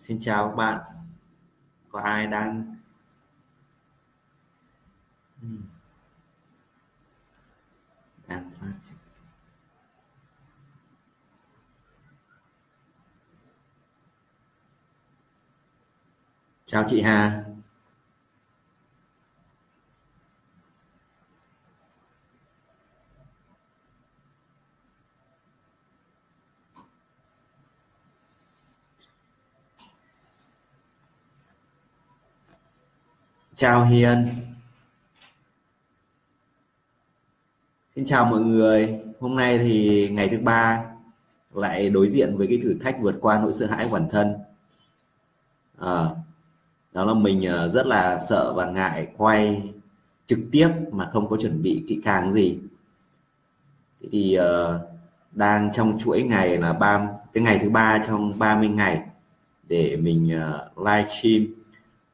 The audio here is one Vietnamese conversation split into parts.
Xin chào các bạn. Có ai đang ừ. đang phát triển Chào chị Hà. Chào Hiền. Xin chào mọi người. Hôm nay thì ngày thứ ba lại đối diện với cái thử thách vượt qua nỗi sợ hãi của bản thân. À, đó là mình à, rất là sợ và ngại quay trực tiếp mà không có chuẩn bị kỹ càng gì. Thì uh, đang trong chuỗi ngày là ba cái ngày thứ ba trong 30 ngày để mình uh, live stream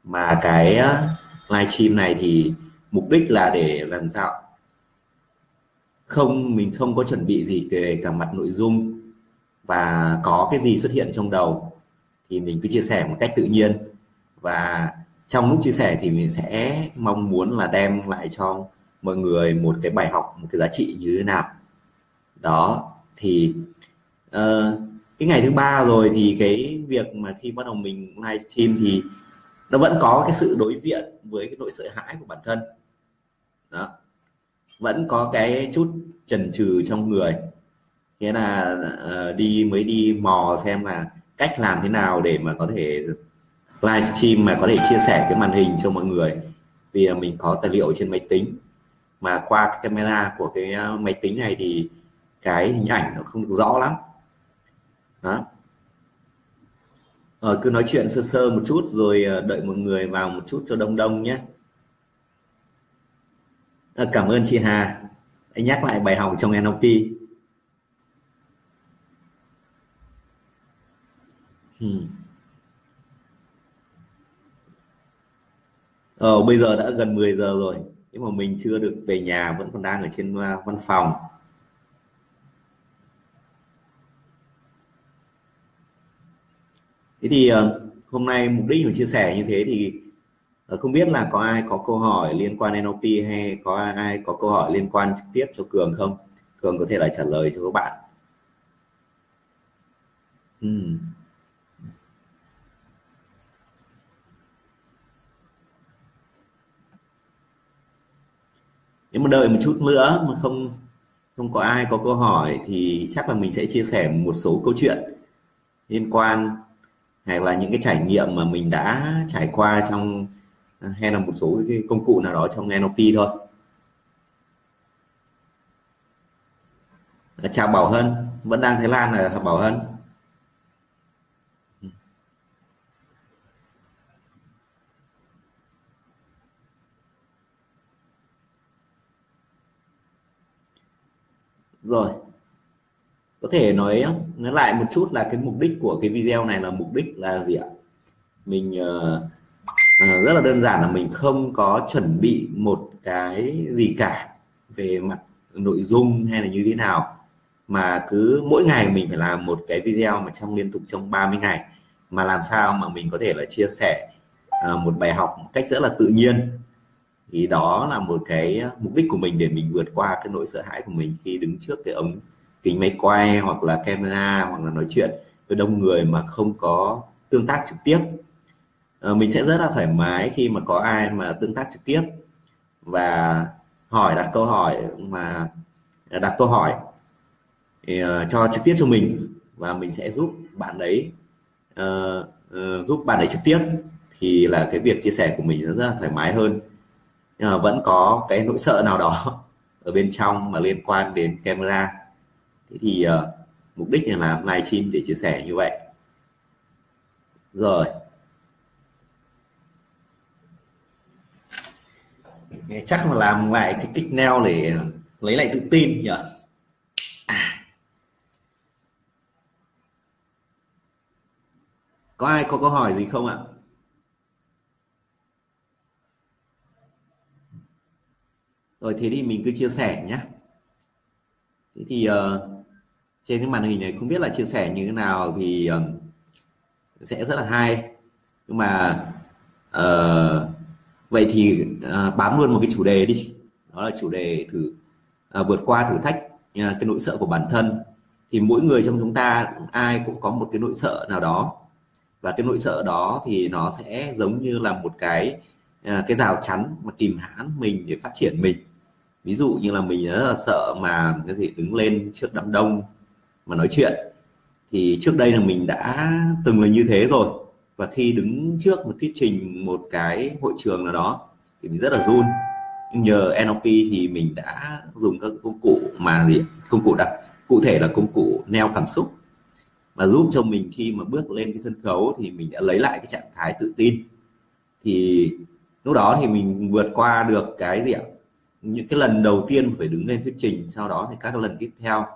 mà cái uh, live stream này thì mục đích là để làm sao? Không mình không có chuẩn bị gì về cả mặt nội dung và có cái gì xuất hiện trong đầu thì mình cứ chia sẻ một cách tự nhiên. Và trong lúc chia sẻ thì mình sẽ mong muốn là đem lại cho mọi người một cái bài học một cái giá trị như thế nào. Đó thì uh, cái ngày thứ ba rồi thì cái việc mà khi bắt đầu mình livestream thì nó vẫn có cái sự đối diện với cái nỗi sợ hãi của bản thân. Đó. Vẫn có cái chút chần chừ trong người. Nghĩa là uh, đi mới đi mò xem là cách làm thế nào để mà có thể livestream mà có thể chia sẻ cái màn hình cho mọi người. Vì mình có tài liệu trên máy tính. Mà qua cái camera của cái ờ, máy tính này thì cái hình ảnh nó không được rõ lắm. Đó. Ờ, cứ nói chuyện sơ sơ một chút rồi ờ, đợi mọi người vào một chút cho đông đông nhé. À, cảm ơn chị Hà. Anh nhắc lại bài học trong NLP. Hmm. Ờ, bây giờ đã gần 10 giờ rồi nhưng mà mình chưa được về nhà vẫn còn đang ở trên ờ, văn phòng thế thì ờ, hôm nay mục đích mình chia sẻ như thế thì ờ, không biết là có ai có câu hỏi liên quan NLP hay có ai có câu hỏi liên quan trực tiếp cho Cường không Cường có thể là trả lời cho các bạn uhm. nếu mà đợi một chút nữa mà không không có ai có câu hỏi thì chắc là mình sẽ chia sẻ một số câu chuyện liên quan hay là những cái trải nghiệm mà mình đã trải qua trong à, hay là một số cái công cụ nào đó trong NLP thôi. Chào Bảo Hân, vẫn đang Thái Lan là Bảo Hân. Rồi có thể nói nói lại một chút là cái mục đích của cái video này là mục đích là gì ạ? Mình uh, uh, rất là đơn giản là mình không có chuẩn bị một cái gì cả về mặt nội dung hay là như thế nào mà cứ mỗi ngày mình phải làm một cái video mà trong liên tục trong 30 ngày. Mà làm sao mà mình có thể là chia sẻ uh, một bài học một cách rất là tự nhiên. Thì đó là một cái mục đích của mình để mình vượt qua cái nỗi sợ hãi của mình khi đứng trước cái ống kính máy quay hoặc là camera hoặc là nói chuyện với đông người mà không có tương tác trực tiếp. À, mình sẽ rất là thoải mái khi mà có ai mà tương tác trực tiếp và hỏi đặt câu hỏi mà đặt câu hỏi thì, uh, cho trực tiếp cho mình và mình sẽ giúp bạn đấy uh, uh, giúp bạn ấy trực tiếp thì là cái việc chia sẻ của mình nó rất là thoải mái hơn. Nhưng mà vẫn có cái nỗi sợ nào đó ở bên trong mà liên quan đến camera thế thì uh, mục đích là làm livestream để chia sẻ như vậy. Rồi. Chắc là làm lại cái kích neo để lấy lại tự tin nhỉ? À. có ai có câu hỏi gì không ạ? Rồi thế thì mình cứ chia sẻ nhé. Thế thì uh, trên cái màn hình này không biết là chia sẻ như thế nào thì ờ, sẽ rất là hay. Nhưng mà uh, vậy thì uh, bám luôn một cái chủ đề đi. Đó là chủ đề thử uh, vượt qua thử thách uh, cái nỗi sợ của bản thân. Thì mỗi người trong chúng ta ai cũng có một cái nỗi sợ nào đó. Và cái nỗi sợ đó thì nó sẽ giống như là một cái uh, cái rào chắn mà kìm hãm mình để phát triển mình. Ví dụ như là mình rất là sợ mà cái gì đứng lên trước đám đông mà nói chuyện. Thì trước đây là mình đã từng là như thế rồi. Và khi đứng trước một thuyết trình một cái hội trường nào đó thì mình rất là run. Nhưng nhờ NLP thì mình đã dùng các công cụ mà gì? Công cụ đặc cụ thể là công cụ neo cảm xúc. Mà giúp cho mình khi mà bước lên cái sân khấu thì mình đã lấy lại cái trạng thái tự tin. Thì lúc đó thì mình vượt qua được cái gì ạ? Những cái lần đầu tiên phải đứng lên thuyết trình, sau đó thì các lần tiếp theo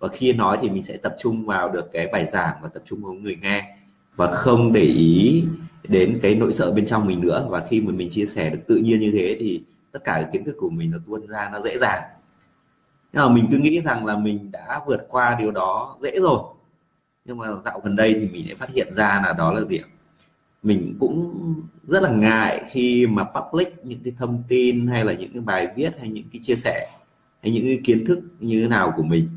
và khi nói thì mình sẽ tập trung vào được cái bài giảng và tập trung vào người nghe. Và không để ý đến cái nỗi sợ bên trong mình nữa. Và khi mà mình chia sẻ được tự nhiên như thế thì tất cả cái kiến thức của mình nó tuôn ra, nó dễ dàng. Nhưng mà mình cứ nghĩ rằng là mình đã vượt qua điều đó dễ rồi. Nhưng mà dạo gần đây thì mình lại phát hiện ra là đó là gì mình cũng rất là ngại khi mà public những cái thông tin hay là những cái bài viết hay những cái chia sẻ hay những cái kiến thức như thế nào của mình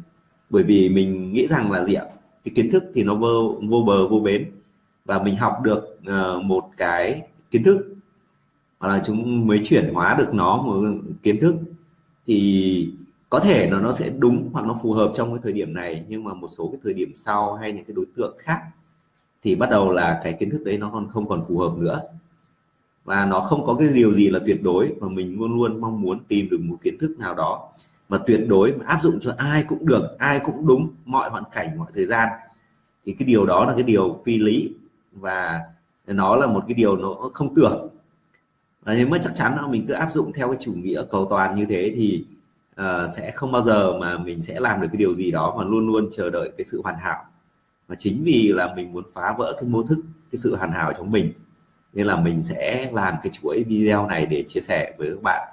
bởi vì mình nghĩ rằng là gì ạ? Cái kiến thức thì nó vô vô bờ vô bến. Và mình học được uh, một cái kiến thức hoặc là chúng mới chuyển hóa được nó một kiến thức thì có thể nó nó sẽ đúng hoặc nó phù hợp trong cái thời điểm này. Nhưng mà một số cái thời điểm sau hay những cái đối tượng khác thì bắt đầu là cái kiến thức đấy nó còn không còn phù hợp nữa. Và nó không có cái điều gì là tuyệt đối. Và mình luôn luôn mong muốn tìm được một kiến thức nào đó mà tuyệt đối mà áp dụng cho ai cũng được ai cũng đúng mọi hoàn cảnh mọi thời gian. Thì cái điều đó là cái điều phi lý và nó là một cái điều nó không tưởng. Và nếu mà chắc chắn là mình cứ áp dụng theo cái chủ nghĩa cầu toàn như thế thì uh, sẽ không bao giờ mà mình sẽ làm được cái điều gì đó mà luôn luôn chờ đợi cái sự hoàn hảo. Và chính vì là mình muốn phá vỡ cái mô thức cái sự hoàn hảo trong mình nên là mình sẽ làm cái chuỗi video này để chia sẻ với các bạn.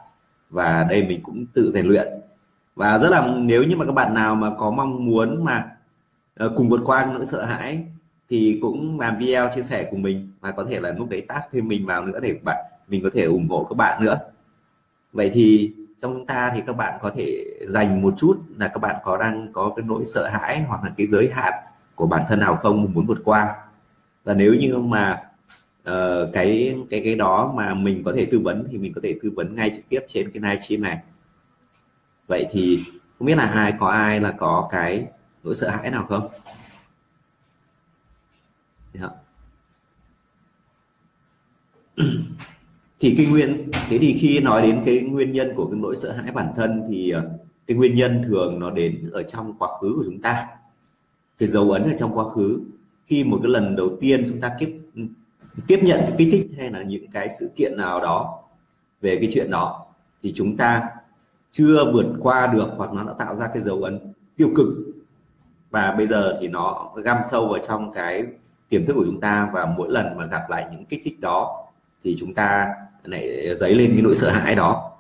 Và đây mình cũng tự rèn luyện và rất là nếu như mà các bạn nào mà có mong muốn mà uh, cùng vượt qua nỗi sợ hãi thì cũng làm video chia sẻ cùng mình và có thể là lúc đấy tác thêm mình vào nữa để bạn mình có thể ủng hộ các bạn nữa. Vậy thì trong chúng ta thì các bạn có thể dành một chút là các bạn có đang có cái nỗi sợ hãi hoặc là cái giới hạn của bản thân nào không muốn vượt qua. Và nếu như mà uh, cái cái cái đó mà mình có thể tư vấn thì mình có thể tư vấn ngay trực tiếp trên cái livestream này vậy thì không biết là ai, có ai là có cái nỗi sợ hãi nào không? Yeah. Dạ. Thì cái nguyên, thế thì khi nói đến cái nguyên nhân của cái nỗi sợ hãi bản thân thì ờ, cái nguyên nhân thường nó đến ở trong quá khứ của chúng ta. Cái dấu ấn ở trong quá khứ. Khi một cái lần đầu tiên chúng ta tiếp tiếp nhận cái kích thích hay là những cái sự kiện nào đó về cái chuyện đó thì chúng ta chưa vượt qua được hoặc nó đã tạo ra cái dấu ấn tiêu cực. Và bây giờ thì nó găm sâu vào trong cái tiềm thức của chúng ta và mỗi lần mà gặp lại những kích thích đó thì chúng ta lại dấy lên cái nỗi sợ hãi đó.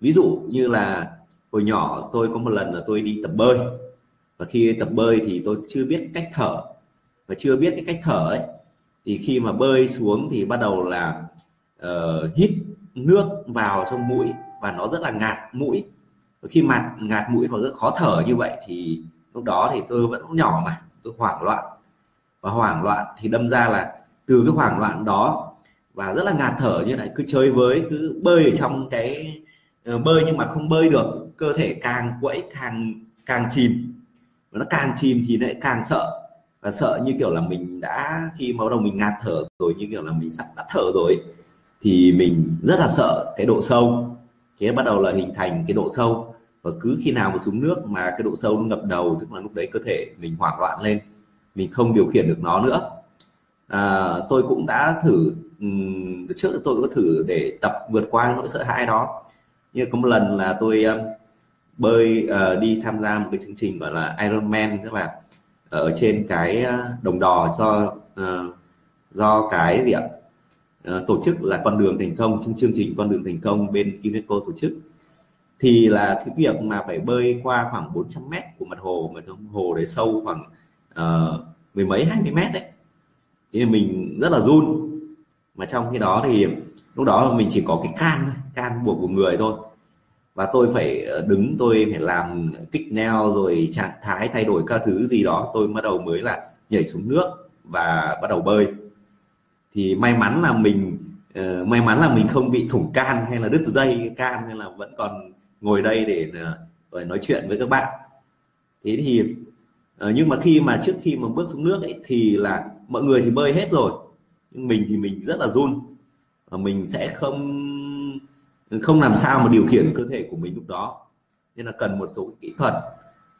Ví dụ như là hồi nhỏ tôi có một lần là tôi đi tập bơi và khi tập bơi thì tôi chưa biết cách thở. Và chưa biết cái cách thở ấy thì khi mà bơi xuống thì bắt đầu là uh, hít nước vào trong mũi và nó rất là ngạt mũi. Và khi mặt ngạt mũi và rất khó thở như vậy thì lúc đó thì tôi vẫn nhỏ mà, tôi hoảng loạn. Và hoảng loạn thì đâm ra là từ cái hoảng loạn đó và rất là ngạt thở như này, cứ chơi với, cứ bơi ở trong cái ờ, bơi nhưng mà không bơi được, cơ thể càng quẫy càng càng chìm. Và nó càng chìm thì lại càng sợ. Và sợ như kiểu là mình đã, khi máu đầu mình ngạt thở rồi, như kiểu là mình sắp tắt thở rồi, thì mình rất là sợ cái độ sâu thế bắt đầu là hình thành cái độ sâu. Và cứ khi nào mà xuống nước mà cái độ sâu nó ngập đầu tức là lúc đấy cơ thể mình hoảng loạn lên mình không điều khiển được nó nữa. À, tôi cũng đã thử um, trước tôi có thử để tập vượt qua nỗi sợ hãi đó. Như có một lần là tôi um, bơi uh, đi tham gia một cái chương trình gọi là Ironman tức là ở trên cái đồng đò do uh, ờ, do cái gì ạ? Uh, tổ chức là con đường thành công trong chương trình con đường thành công bên UNESCO tổ chức. Thì là cái việc mà phải bơi qua khoảng 400 mét của mặt hồ mà trong hồ đấy sâu khoảng uh, mười mấy hai mươi mét đấy. Thì mình rất là run. Mà trong khi đó thì lúc đó mình chỉ có cái can can buộc của người thôi. Và tôi phải ờ, đứng tôi phải làm kích neo rồi trạng thái thay đổi các thứ gì đó. Tôi bắt đầu mới là nhảy xuống nước và bắt đầu bơi thì may mắn là mình uh, may mắn là mình không bị thủng can hay là đứt dây can hay là vẫn còn ngồi đây để uh, nói chuyện với các bạn. Thế thì uh, nhưng mà khi mà trước khi mà bước xuống nước ấy thì là mọi người thì bơi hết rồi nhưng mình thì mình rất là run và mình sẽ không không làm sao mà điều khiển cơ thể của mình lúc đó. Nên là cần một số kỹ thuật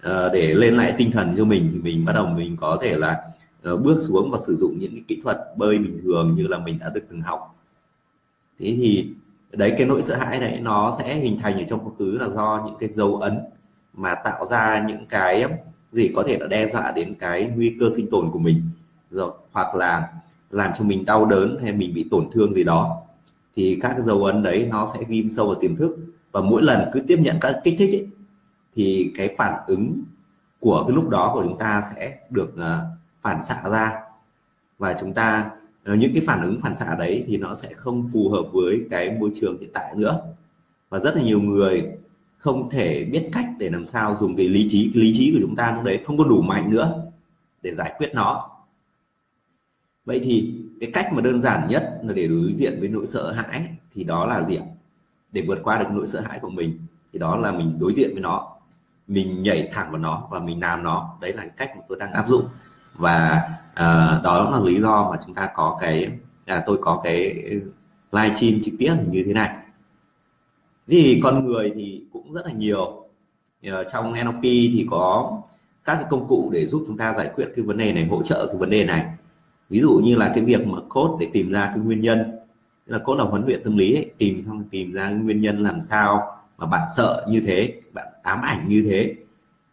uh, để lên lại tinh thần cho mình thì mình bắt đầu mình có thể là uh, Ờ, bước xuống và sử dụng những cái kỹ thuật bơi bình thường như là mình đã được từng học. Thế thì đấy cái nỗi sợ hãi đấy nó sẽ hình thành ở trong quá khứ là do những cái dấu ấn mà tạo ra những cái gì có thể là đe dọa đến cái nguy cơ sinh tồn của mình. Rồi hoặc là làm cho mình đau đớn hay mình bị tổn thương gì đó. Thì các cái dấu ấn đấy nó sẽ ghim sâu vào tiềm thức. Và mỗi lần cứ tiếp nhận các kích thích ấy, thì cái phản ứng của cái lúc đó của chúng ta sẽ được uh, phản xạ ra. Và chúng ta ờ, những cái phản ứng phản xạ đấy thì nó sẽ không phù hợp với cái môi trường hiện tại nữa. Và rất là nhiều người không thể biết cách để làm sao dùng cái lý trí cái lý trí của chúng ta lúc đấy không có đủ mạnh nữa để giải quyết nó. Vậy thì cái cách mà đơn giản nhất là để đối diện với nỗi sợ hãi thì đó là gì ạ? Để vượt qua được nỗi sợ hãi của mình thì đó là mình đối diện với nó, mình nhảy thẳng vào nó và mình làm nó. Đấy là cái cách mà tôi đang áp dụng và uh, đó là lý do mà chúng ta có cái là tôi có cái live stream trực tiếp như thế này. Thì con người thì cũng rất là nhiều. Uh, trong NLP thì có các cái công cụ để giúp chúng ta giải quyết cái vấn đề này hỗ trợ cái vấn đề này. Ví dụ như là cái việc mà cốt để tìm ra cái nguyên nhân là cốt là huấn luyện tâm lý ấy, tìm xong tìm ra nguyên nhân làm sao mà bạn sợ như thế bạn ám ảnh như thế.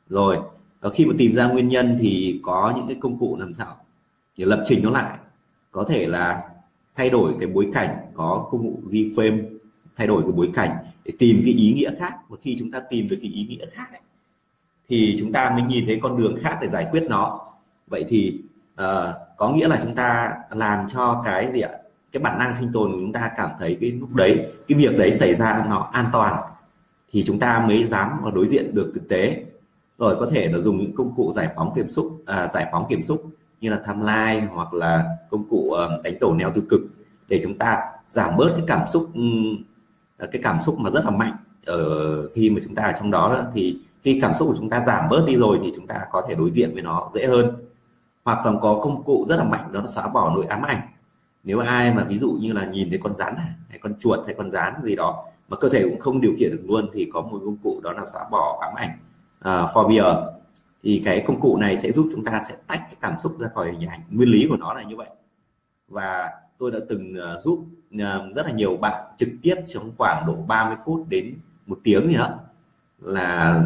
Rồi và khi mà tìm ra nguyên nhân thì có những cái công cụ làm sao để lập trình nó lại. Có thể là thay đổi cái bối cảnh có công cụ reframe thay đổi cái bối cảnh để tìm cái ý nghĩa khác. Và khi chúng ta tìm được cái ý nghĩa khác ấy, thì chúng ta mới nhìn thấy con đường khác để giải quyết nó. Vậy thì uh, có nghĩa là chúng ta làm cho cái gì ạ? Cái bản năng sinh tồn của chúng ta cảm thấy cái lúc đấy cái việc đấy xảy ra nó an toàn thì chúng ta mới dám và đối diện được thực tế rồi có thể là dùng những công cụ giải phóng kiểm xúc à, giải phóng kiểm xúc như là tham lai hoặc là công cụ ờ, đánh đổ neo tiêu cực để chúng ta giảm bớt cái cảm xúc ừ, ờ, cái cảm xúc mà rất là mạnh ở khi mà chúng ta ở trong đó, đó. Thì khi cảm xúc của chúng ta giảm bớt đi rồi thì chúng ta có thể đối diện với nó dễ hơn. Hoặc là có công cụ rất là mạnh đó là xóa bỏ nỗi ám ảnh. Nếu ai mà ví dụ như là nhìn thấy con rắn này hay con chuột hay con rắn gì đó mà cơ thể cũng không điều khiển được luôn thì có một công cụ đó là xóa bỏ ám ảnh. À, uh, phobia thì cái công cụ này sẽ giúp chúng ta sẽ tách cái cảm xúc ra khỏi hình ảnh. Nguyên lý của nó là như vậy. Và tôi đã từng uh, giúp uh, rất là nhiều bạn trực tiếp trong khoảng độ 30 phút đến một tiếng gì đó là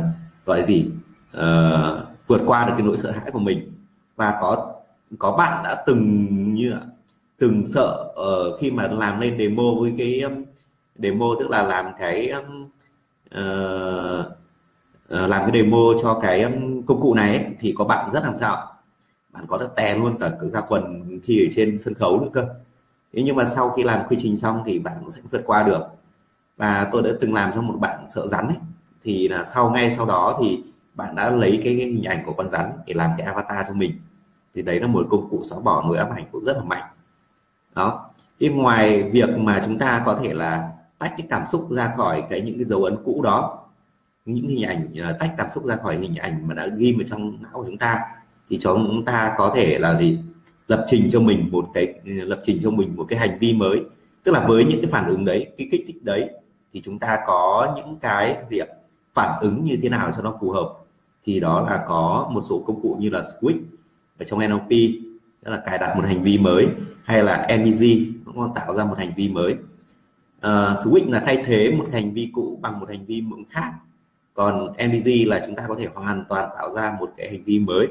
gọi gì uh, vượt qua được cái nỗi sợ hãi của mình. Và có có bạn đã từng như từng sợ uh, khi mà làm lên demo với cái um, demo tức là làm cái um, uh, Ờ, làm cái demo cho cái um, công cụ này ấy, thì có bạn rất làm sao bạn có thể tè luôn cả cái ra quần thi ở trên sân khấu nữa cơ. Thế nhưng mà sau khi làm quy trình xong thì bạn cũng sẽ vượt qua được. Và tôi đã từng làm cho một bạn sợ rắn ấy thì là sau ngay sau đó thì bạn đã lấy cái, cái hình ảnh của con rắn để làm cái avatar cho mình. Thì đấy là một công cụ xóa bỏ nỗi ám ảnh cũng rất là mạnh. Đó. Thì ngoài việc mà chúng ta có thể là tách cái cảm xúc ra khỏi cái những cái dấu ấn cũ đó những hình ảnh uh, tách cảm xúc ra khỏi hình ảnh mà đã ghi vào trong não của chúng ta thì chúng ta có thể là gì? Lập trình cho mình một cái lập trình cho mình một cái hành vi mới. Tức là với những cái phản ứng đấy cái kích thích đấy thì chúng ta có những cái gì ạ? Phản ứng như thế nào cho nó phù hợp? Thì đó là có một số công cụ như là Squid ở trong NLP tức là cài đặt một hành vi mới hay là MEG nó tạo ra một hành vi mới. Ờ, uh, switch là thay thế một hành vi cũ bằng một hành vi khác còn MEG là chúng ta có thể hoàn toàn tạo ra một cái hành vi mới.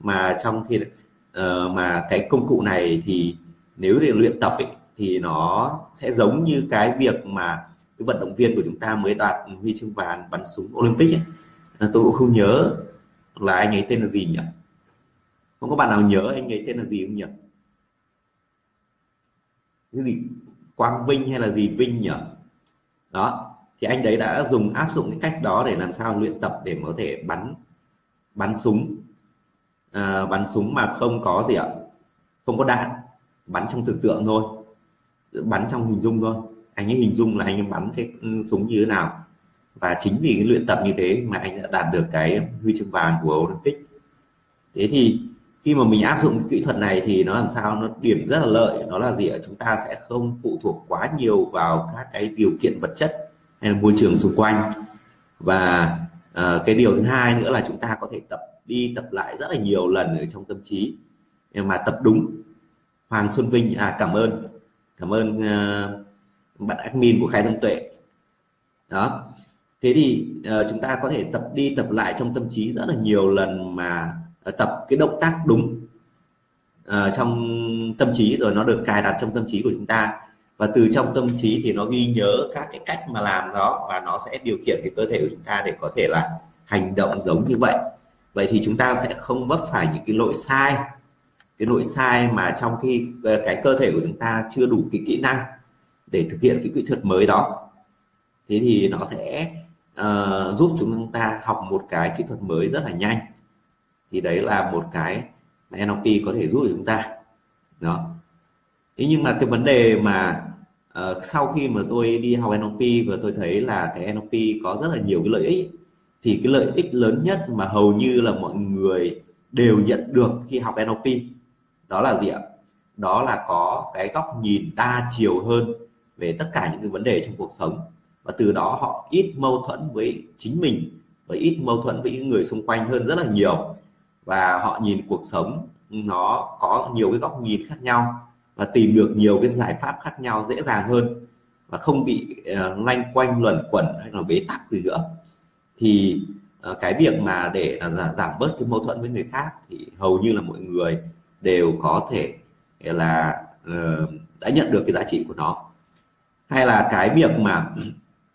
Mà trong khi uh, mà cái công cụ này thì nếu để luyện tập ấy, thì nó sẽ giống như cái việc mà cái vận động viên của chúng ta mới đạt huy chương vàng bắn súng Olympic ấy. Ờ, tôi cũng không nhớ là anh ấy tên là gì nhỉ? Không có bạn nào nhớ anh ấy tên là gì không nhỉ? Cái gì? Quang Vinh hay là gì Vinh nhỉ? Đó thì anh đấy đã dùng áp dụng cái cách đó để làm sao luyện tập để có thể bắn bắn súng. À, bắn súng mà không có gì ạ không có đạn bắn trong tưởng tượng thôi bắn trong hình dung thôi. Anh ấy hình dung là anh ấy bắn cái súng như thế nào. Và chính vì cái luyện tập như thế mà anh đã đạt được cái huy chương vàng của Olympic. Thế thì khi mà mình áp dụng cái kỹ thuật này thì nó làm sao? Nó điểm rất là lợi. Nó là gì ạ? Chúng ta sẽ không phụ thuộc quá nhiều vào các cái điều kiện vật chất hay là môi trường xung quanh. Và uh, cái điều thứ hai nữa là chúng ta có thể tập đi tập lại rất là nhiều lần ở trong tâm trí. Nhưng mà tập đúng. Hoàng Xuân Vinh à cảm ơn. Cảm ơn uh, bạn admin của khai thông tuệ. Đó. Thế thì uh, chúng ta có thể tập đi tập lại trong tâm trí rất là nhiều lần mà uh, tập cái động tác đúng uh, trong tâm trí rồi nó được cài đặt trong tâm trí của chúng ta và từ trong tâm trí thì nó ghi nhớ các cái cách mà làm đó và nó sẽ điều khiển cái cơ thể của chúng ta để có thể là hành động giống như vậy. Vậy thì chúng ta sẽ không vấp phải những cái lỗi sai cái lỗi sai mà trong khi ờ, cái cơ thể của chúng ta chưa đủ cái kỹ năng để thực hiện cái kỹ thuật mới đó. Thế thì nó sẽ uh, giúp chúng ta học một cái kỹ thuật mới rất là nhanh. Thì đấy là một cái mà NLP có thể giúp chúng ta. Đó. Thế nhưng mà cái vấn đề mà uh, sau khi mà tôi đi học NLP và tôi thấy là cái NLP có rất là nhiều cái lợi ích thì cái lợi ích lớn nhất mà hầu như là mọi người đều nhận được khi học NLP đó là gì ạ? Đó là có cái góc nhìn đa chiều hơn về tất cả những cái vấn đề trong cuộc sống. Và từ đó họ ít mâu thuẫn với chính mình và ít mâu thuẫn với những người xung quanh hơn rất là nhiều. Và họ nhìn cuộc sống nó có nhiều cái góc nhìn khác nhau và tìm được nhiều cái giải pháp khác nhau dễ dàng hơn và không bị uh, loanh quanh luẩn quẩn hay là bế tắc gì nữa. Thì uh, cái việc mà để uh, giảm bớt cái mâu thuẫn với người khác thì hầu như là mọi người đều có thể là uh, đã nhận được cái giá trị của nó. Hay là cái việc mà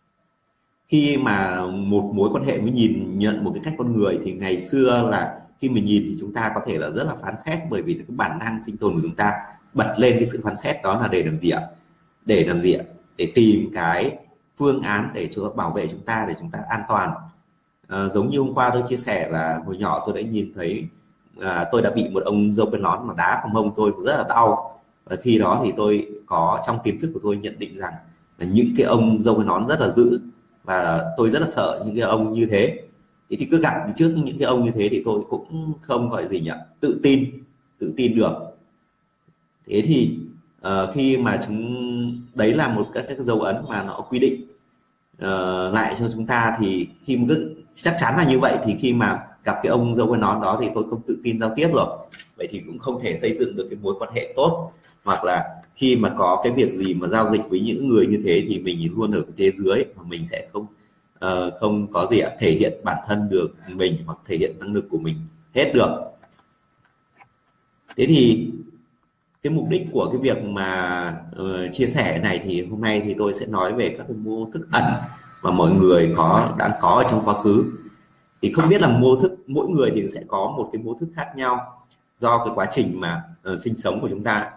khi mà một mối quan hệ mới nhìn nhận một cái cách con người thì ngày xưa là khi mình nhìn thì chúng ta có thể là rất là phán xét bởi vì cái bản năng sinh tồn của chúng ta bật lên cái sự phán xét đó là để làm gì ạ? Để làm gì ạ? Để tìm cái phương án để cho bảo vệ chúng ta để chúng ta an toàn. À, giống như hôm qua tôi chia sẻ là hồi nhỏ tôi đã nhìn thấy à, tôi đã bị một ông dâu bên nón mà đá vào mông tôi rất là đau. Và khi đó thì tôi có trong tiềm thức của tôi nhận định rằng là những cái ông dâu bên nón rất là dữ và tôi rất là sợ những cái ông như thế. Thì, thì cứ gặp trước những cái ông như thế thì tôi cũng không gọi gì nhỉ? Tự tin tự tin được thế thì uh, khi mà chúng đấy là một các cái dấu ấn mà nó quy định uh, lại cho chúng ta thì khi mà cứ chắc chắn là như vậy thì khi mà gặp cái ông dâu cái nón đó thì tôi không tự tin giao tiếp rồi. Vậy thì cũng không thể xây dựng được cái mối quan hệ tốt hoặc là khi mà có cái việc gì mà giao dịch với những người như thế thì mình luôn ở cái thế dưới mà mình sẽ không uh, không có gì ạ thể hiện bản thân được mình hoặc thể hiện năng lực của mình hết được. Thế thì cái mục đích của cái việc mà uh, chia sẻ này thì hôm nay thì tôi sẽ nói về các cái mô thức ẩn mà mọi người có đang có ở trong quá khứ. Thì không biết là mô thức mỗi người thì sẽ có một cái mô thức khác nhau do cái quá trình mà uh, sinh sống của chúng ta.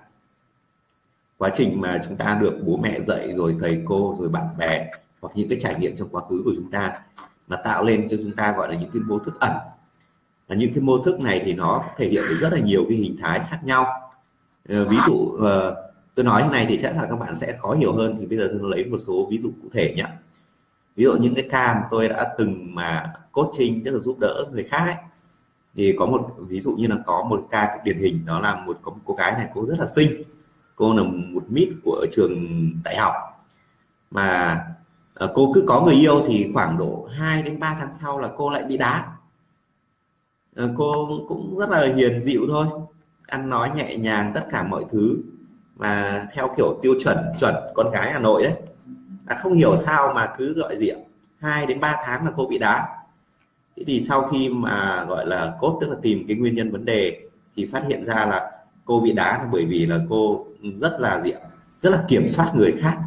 Quá trình mà chúng ta được bố mẹ dạy rồi thầy cô rồi bạn bè hoặc những cái trải nghiệm trong quá khứ của chúng ta mà tạo lên cho chúng ta gọi là những cái mô thức ẩn. Và những cái mô thức này thì nó thể hiện được rất là nhiều cái hình thái khác nhau. Ờ, ví dụ uh, tôi nói như này thì chắc là các bạn sẽ khó hiểu hơn thì bây giờ tôi lấy một số ví dụ cụ thể nhé ví dụ những cái ca mà tôi đã từng mà coaching tức là giúp đỡ người khác ấy, thì có một ví dụ như là có một ca điển hình đó là một có một cô gái này cô rất là xinh cô là một mít của trường đại học. Mà uh, cô cứ có người yêu thì khoảng độ 2 đến 3 tháng sau là cô lại bị đá. Uh, cô cũng rất là hiền dịu thôi ăn nói nhẹ nhàng tất cả mọi thứ. Mà theo kiểu tiêu chuẩn chuẩn con gái Hà Nội đấy à, không hiểu sao mà cứ gọi gì ạ hai đến 3 tháng là cô bị đá. Thế thì sau khi mà gọi là cốt tức là tìm cái nguyên nhân vấn đề thì phát hiện ra là cô bị đá là bởi vì là cô rất là gì ạ rất là kiểm soát người khác.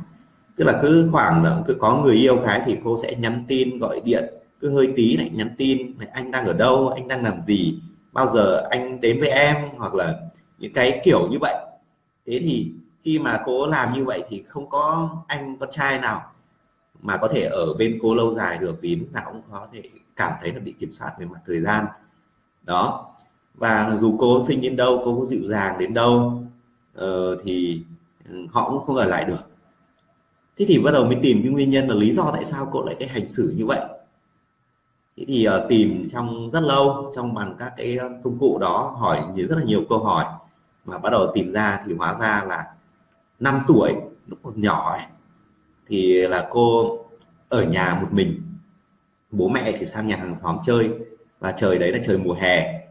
Tức là cứ khoảng là cứ có người yêu cái thì cô sẽ nhắn tin gọi điện cứ hơi tí lại nhắn tin này anh đang ở đâu? Anh đang làm gì? Bao giờ anh đến với em hoặc là những cái kiểu như vậy. Thế thì khi mà cô làm như vậy thì không có anh con trai nào mà có thể ở bên cô lâu dài được vì lúc nào cũng có thể cảm thấy là bị kiểm soát về mặt thời gian. Đó. Và dù cô sinh đến đâu cô có dịu dàng đến đâu uh, thì ừ, họ cũng không ở lại được. Thế thì bắt đầu mới tìm cái nguyên nhân là lý do tại sao cô lại cái hành xử như vậy thế thì uh, tìm trong rất lâu trong bằng các cái ờ, công cụ đó hỏi rất là nhiều câu hỏi. Mà bắt đầu tìm ra thì hóa ra là 5 tuổi lúc còn nhỏ ấy, thì là cô ở nhà một mình. Bố mẹ thì sang nhà hàng xóm chơi và trời đấy là trời mùa hè.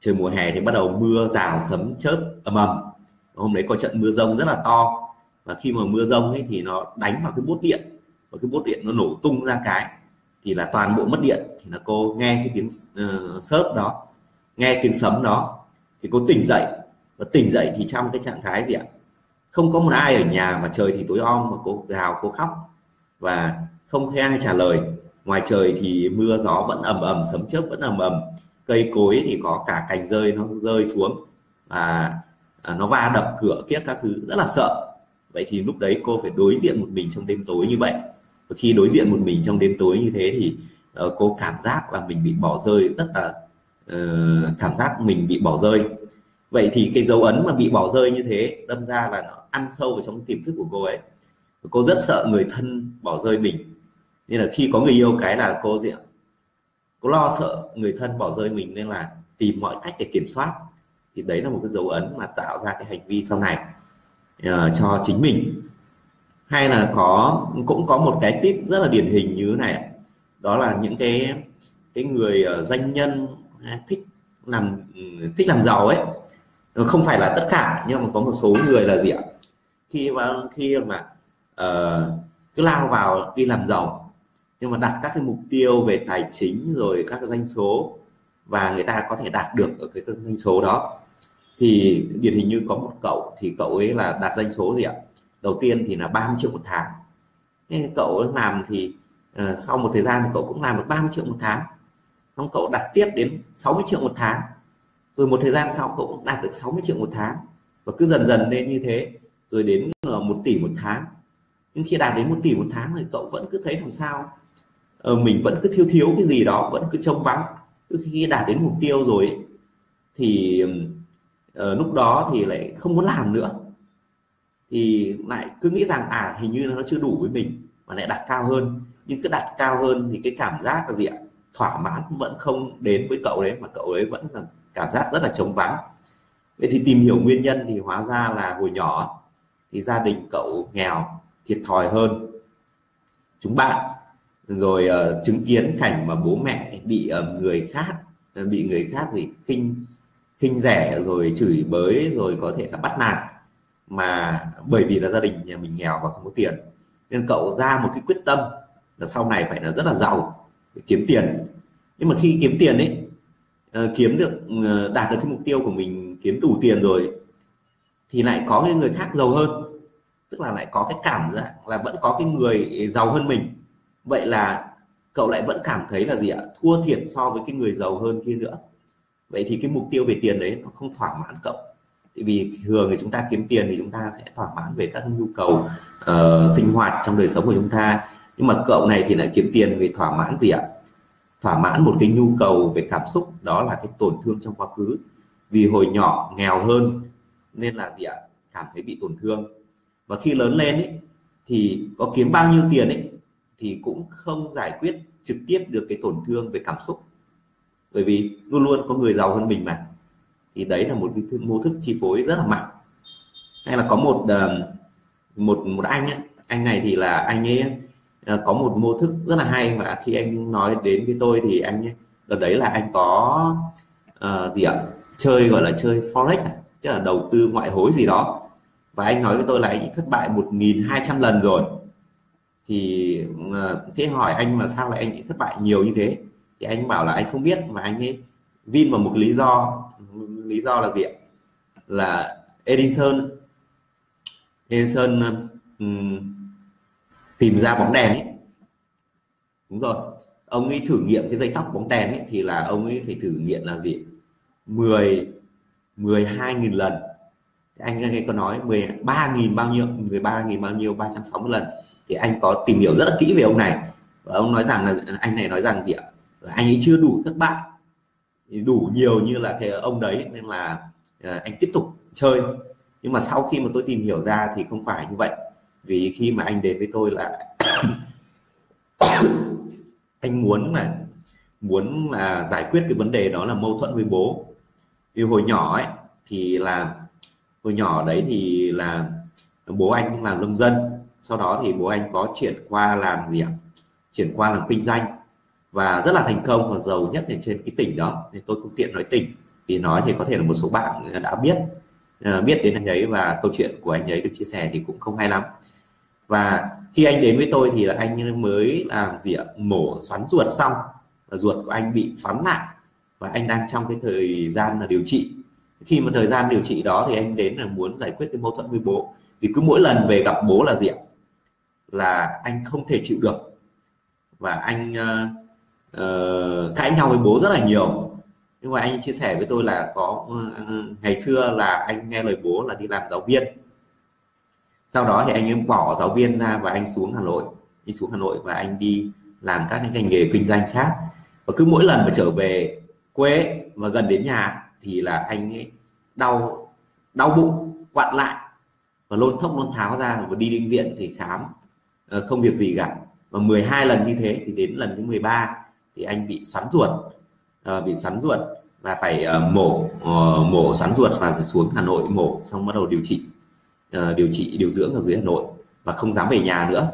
Trời mùa hè thì bắt đầu mưa rào sấm chớp ầm ầm. Hôm đấy có trận mưa rông rất là to. Và khi mà mưa rông ấy thì nó đánh vào cái bốt điện. Và cái bốt điện nó nổ tung ra cái thì là toàn bộ mất điện. Thì là cô nghe cái tiếng uh, sớp đó nghe tiếng sấm đó. Thì cô tỉnh dậy và tỉnh dậy thì trong cái trạng thái gì ạ? Không có một ai ở nhà mà trời thì tối om mà cô gào cô khóc. Và không thấy ai trả lời. Ngoài trời thì mưa gió vẫn ầm ầm sấm chớp vẫn ầm ầm. Cây cối thì có cả cành rơi nó rơi xuống. Và à, nó va đập cửa kiếp các thứ rất là sợ. Vậy thì lúc đấy cô phải đối diện một mình trong đêm tối như vậy và khi đối diện một mình trong đêm tối như thế thì uh, cô cảm giác là mình bị bỏ rơi rất là uh, cảm giác mình bị bỏ rơi. Vậy thì cái dấu ấn mà bị bỏ rơi như thế đâm ra là nó ăn sâu vào trong cái tiềm thức của cô ấy. Cô rất sợ người thân bỏ rơi mình. Nên là khi có người yêu cái là cô diện cô lo sợ người thân bỏ rơi mình nên là tìm mọi cách để kiểm soát. Thì đấy là một cái dấu ấn mà tạo ra cái hành vi sau này uh, cho chính mình hay là có cũng có một cái tip rất là điển hình như thế này đó là những cái cái người ờ, doanh nhân à, thích làm thích làm giàu ấy. Ừ, không phải là tất cả nhưng mà có một số người là gì ạ? Khi mà khi mà uh, cứ lao vào đi làm giàu nhưng mà đặt các cái mục tiêu về tài chính rồi các cái doanh số và người ta có thể đạt được ở cái doanh số đó thì điển hình như có một cậu thì cậu ấy là đạt doanh số gì ạ? Đầu tiên thì là 30 triệu một tháng. Nên cậu làm thì uh, sau một thời gian thì cậu cũng làm được 30 triệu một tháng. Xong cậu đặt tiếp đến 60 triệu một tháng. Rồi một thời gian sau cậu cũng đạt được 60 triệu một tháng. Và cứ dần dần lên như thế rồi đến ờ, một tỷ một tháng. Nhưng khi đạt đến một tỷ một tháng thì cậu vẫn cứ thấy làm sao? Ờ, mình vẫn cứ thiếu thiếu cái gì đó vẫn cứ trông vắng. Cứ khi đạt đến mục tiêu rồi thì uh, lúc đó thì lại không muốn làm nữa thì lại cứ nghĩ rằng à hình như nó chưa đủ với mình mà lại đặt cao hơn. Nhưng cứ đặt cao hơn thì cái cảm giác là gì ạ? Thỏa mãn vẫn không đến với cậu đấy mà cậu ấy vẫn là cảm giác rất là trống vắng. Vậy thì tìm hiểu nguyên nhân thì hóa ra là hồi nhỏ thì gia đình cậu nghèo thiệt thòi hơn. Chúng bạn rồi uh, chứng kiến cảnh mà bố mẹ bị uh, người khác bị người khác gì khinh khinh rẻ rồi chửi bới rồi có thể là bắt nạt mà bởi vì là gia đình nhà mình nghèo và không có tiền, nên cậu ra một cái quyết tâm là sau này phải là rất là giàu để kiếm tiền. Nhưng mà khi kiếm tiền ấy ờ, kiếm được ờ, đạt được cái mục tiêu của mình, kiếm đủ tiền rồi, thì lại có cái người khác giàu hơn. Tức là lại có cái cảm giác là vẫn có cái người giàu hơn mình. Vậy là cậu lại vẫn cảm thấy là gì ạ? Thua thiệt so với cái người giàu hơn kia nữa. Vậy thì cái mục tiêu về tiền đấy nó không thỏa mãn cậu vì thường thì chúng ta kiếm tiền thì chúng ta sẽ thỏa mãn về các nhu cầu uh, sinh hoạt trong đời sống của chúng ta. Nhưng mà cậu này thì lại kiếm tiền vì thỏa mãn gì ạ? Thỏa mãn một cái nhu cầu về cảm xúc đó là cái tổn thương trong quá khứ. Vì hồi nhỏ nghèo hơn nên là gì ạ? Cảm thấy bị tổn thương. Và khi lớn lên ấy, thì có kiếm bao nhiêu tiền ấy thì cũng không giải quyết trực tiếp được cái tổn thương về cảm xúc. Bởi vì luôn luôn có người giàu hơn mình mà thì đấy là một cái mô thức chi phối rất là mạnh. Hay là có một ờ, một một anh ấy, anh này thì là anh ấy ờ, có một mô thức rất là hay và khi anh nói đến với tôi thì anh ấy, đợt đấy là anh có uh, gì ạ? Chơi gọi là chơi forex à? chứ là đầu tư ngoại hối gì đó. Và anh nói với tôi là anh thất bại 1.200 lần rồi. Thì uh, thế hỏi anh mà sao lại anh thất bại nhiều như thế? Thì anh bảo là anh không biết mà anh ấy vin vào một cái lý do lý do là gì ạ? Là Edison Edison um, tìm ra bóng đèn ấy. Đúng rồi. Ông ấy thử nghiệm cái dây tóc bóng đèn ấy thì là ông ấy phải thử nghiệm là gì? 10 12 nghìn lần. Anh nghe có nói 13.000 bao nhiêu 13.000 bao nhiêu 360 lần. Thì anh có tìm hiểu rất là kỹ về ông này. Và ông nói rằng là anh này nói rằng gì ạ? Là anh ấy chưa đủ thất bại đủ nhiều như là cái ông đấy, nên là à, anh tiếp tục chơi. Nhưng mà sau khi mà tôi tìm hiểu ra thì không phải như vậy. Vì khi mà anh đến với tôi là anh muốn là muốn là giải quyết cái vấn đề đó là mâu thuẫn với bố. Vì hồi nhỏ ấy, thì là, hồi nhỏ đấy thì là bố anh làm nông dân. Sau đó thì bố anh có chuyển qua làm gì ạ? Chuyển qua làm kinh doanh và rất là thành công và giàu nhất ở trên cái tỉnh đó. Nên tôi không tiện nói tỉnh, vì nói thì có thể là một số bạn đã biết ờ, biết đến anh ấy và câu chuyện của anh ấy được chia sẻ thì cũng không hay lắm. Và khi anh đến với tôi thì là anh mới làm gì ạ? Mổ xoắn ruột xong, và ruột của anh bị xoắn lại. Và anh đang trong cái thời gian là điều trị. Khi mà thời gian điều trị đó thì anh đến là muốn giải quyết cái mâu thuẫn với bố. Vì cứ mỗi lần về gặp bố là gì ạ? Là anh không thể chịu được. Và anh ờ, uh, cãi nhau với bố rất là nhiều. Nhưng mà anh chia sẻ với tôi là có uh, ngày xưa là anh nghe lời bố là đi làm giáo viên. Sau đó thì anh ấy bỏ giáo viên ra và anh xuống Hà Nội. Đi xuống Hà Nội và anh đi làm các cái ngành nghề kinh doanh khác. Và cứ mỗi lần mà trở về quê và gần đến nhà thì là anh ấy đau đau bụng quặn lại và lôn thốc lôn tháo ra và đi bệnh viện thì khám. Ờ, không việc gì cả. Và 12 lần như thế thì đến lần thứ 13 thì anh bị xoắn ruột uh, bị xoắn ruột và phải uh, mổ uh, mổ xoắn ruột và xuống Hà Nội mổ xong bắt đầu điều trị uh, điều trị điều dưỡng ở dưới Hà Nội và không dám về nhà nữa.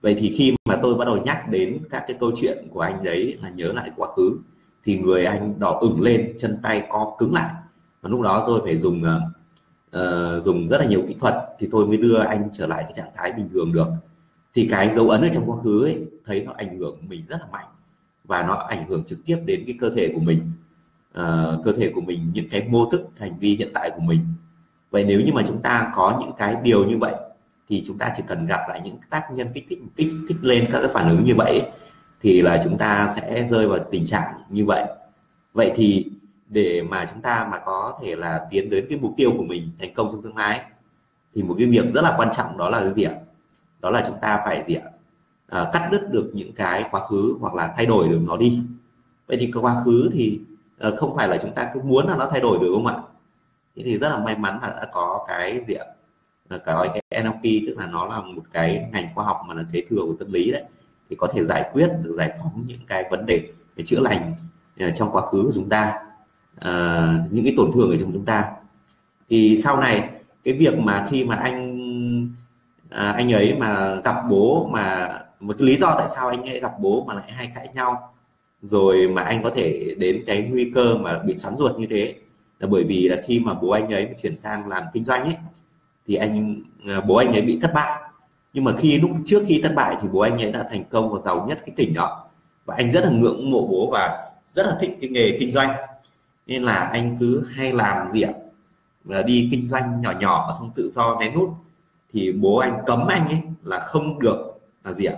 Vậy thì khi mà tôi bắt đầu nhắc đến các cái câu chuyện của anh đấy là nhớ lại quá khứ thì người anh đỏ ửng lên chân tay co cứng lại. Và lúc đó tôi phải dùng uh, dùng rất là nhiều kỹ thuật thì tôi mới đưa anh trở lại cái trạng thái bình thường được. Thì cái dấu ấn ở trong quá khứ ấy thấy nó ảnh hưởng mình rất là mạnh và nó ảnh hưởng trực tiếp đến cái cơ thể của mình uh, cơ thể của mình những cái mô thức hành vi hiện tại của mình. Vậy nếu như mà chúng ta có những cái điều như vậy thì chúng ta chỉ cần gặp lại những tác nhân kích thích kích thích lên các cái phản ứng như vậy thì là chúng ta sẽ rơi vào tình trạng như vậy. Vậy thì để mà chúng ta mà có thể là tiến đến cái mục tiêu của mình thành công trong tương lai thì một cái việc rất là quan trọng đó là cái gì ạ? Đó là chúng ta phải gì ạ? À, cắt đứt được những cái quá khứ hoặc là thay đổi được nó đi. Vậy thì cái quá khứ thì uh, không phải là chúng ta cứ muốn là nó thay đổi được không ạ? Thế thì rất là may mắn là đã có cái gì ạ? À, cái cái NLP tức là nó là một cái ngành khoa học mà là kế thừa của tâm lý đấy. Thì có thể giải quyết được giải phóng những cái vấn đề để chữa lành trong quá khứ của chúng ta uh, những cái tổn thương ở trong chúng ta. Thì sau này cái việc mà khi mà anh à, anh ấy mà gặp bố mà một cái lý do tại sao anh ấy gặp bố mà lại hay cãi nhau, rồi mà anh có thể đến cái nguy cơ mà bị xoắn ruột như thế, là bởi vì là khi mà bố anh ấy chuyển sang làm kinh doanh ấy, thì anh ờ, bố anh ấy bị thất bại. Nhưng mà khi lúc trước khi thất bại thì bố anh ấy đã thành công và giàu nhất cái tỉnh đó. Và anh rất là ngưỡng mộ bố và rất là thích cái nghề kinh doanh. Nên là anh cứ hay làm gì ạ? Và đi kinh doanh nhỏ nhỏ xong tự do nén nút. Thì bố anh cấm anh ấy là không được, là gì ạ?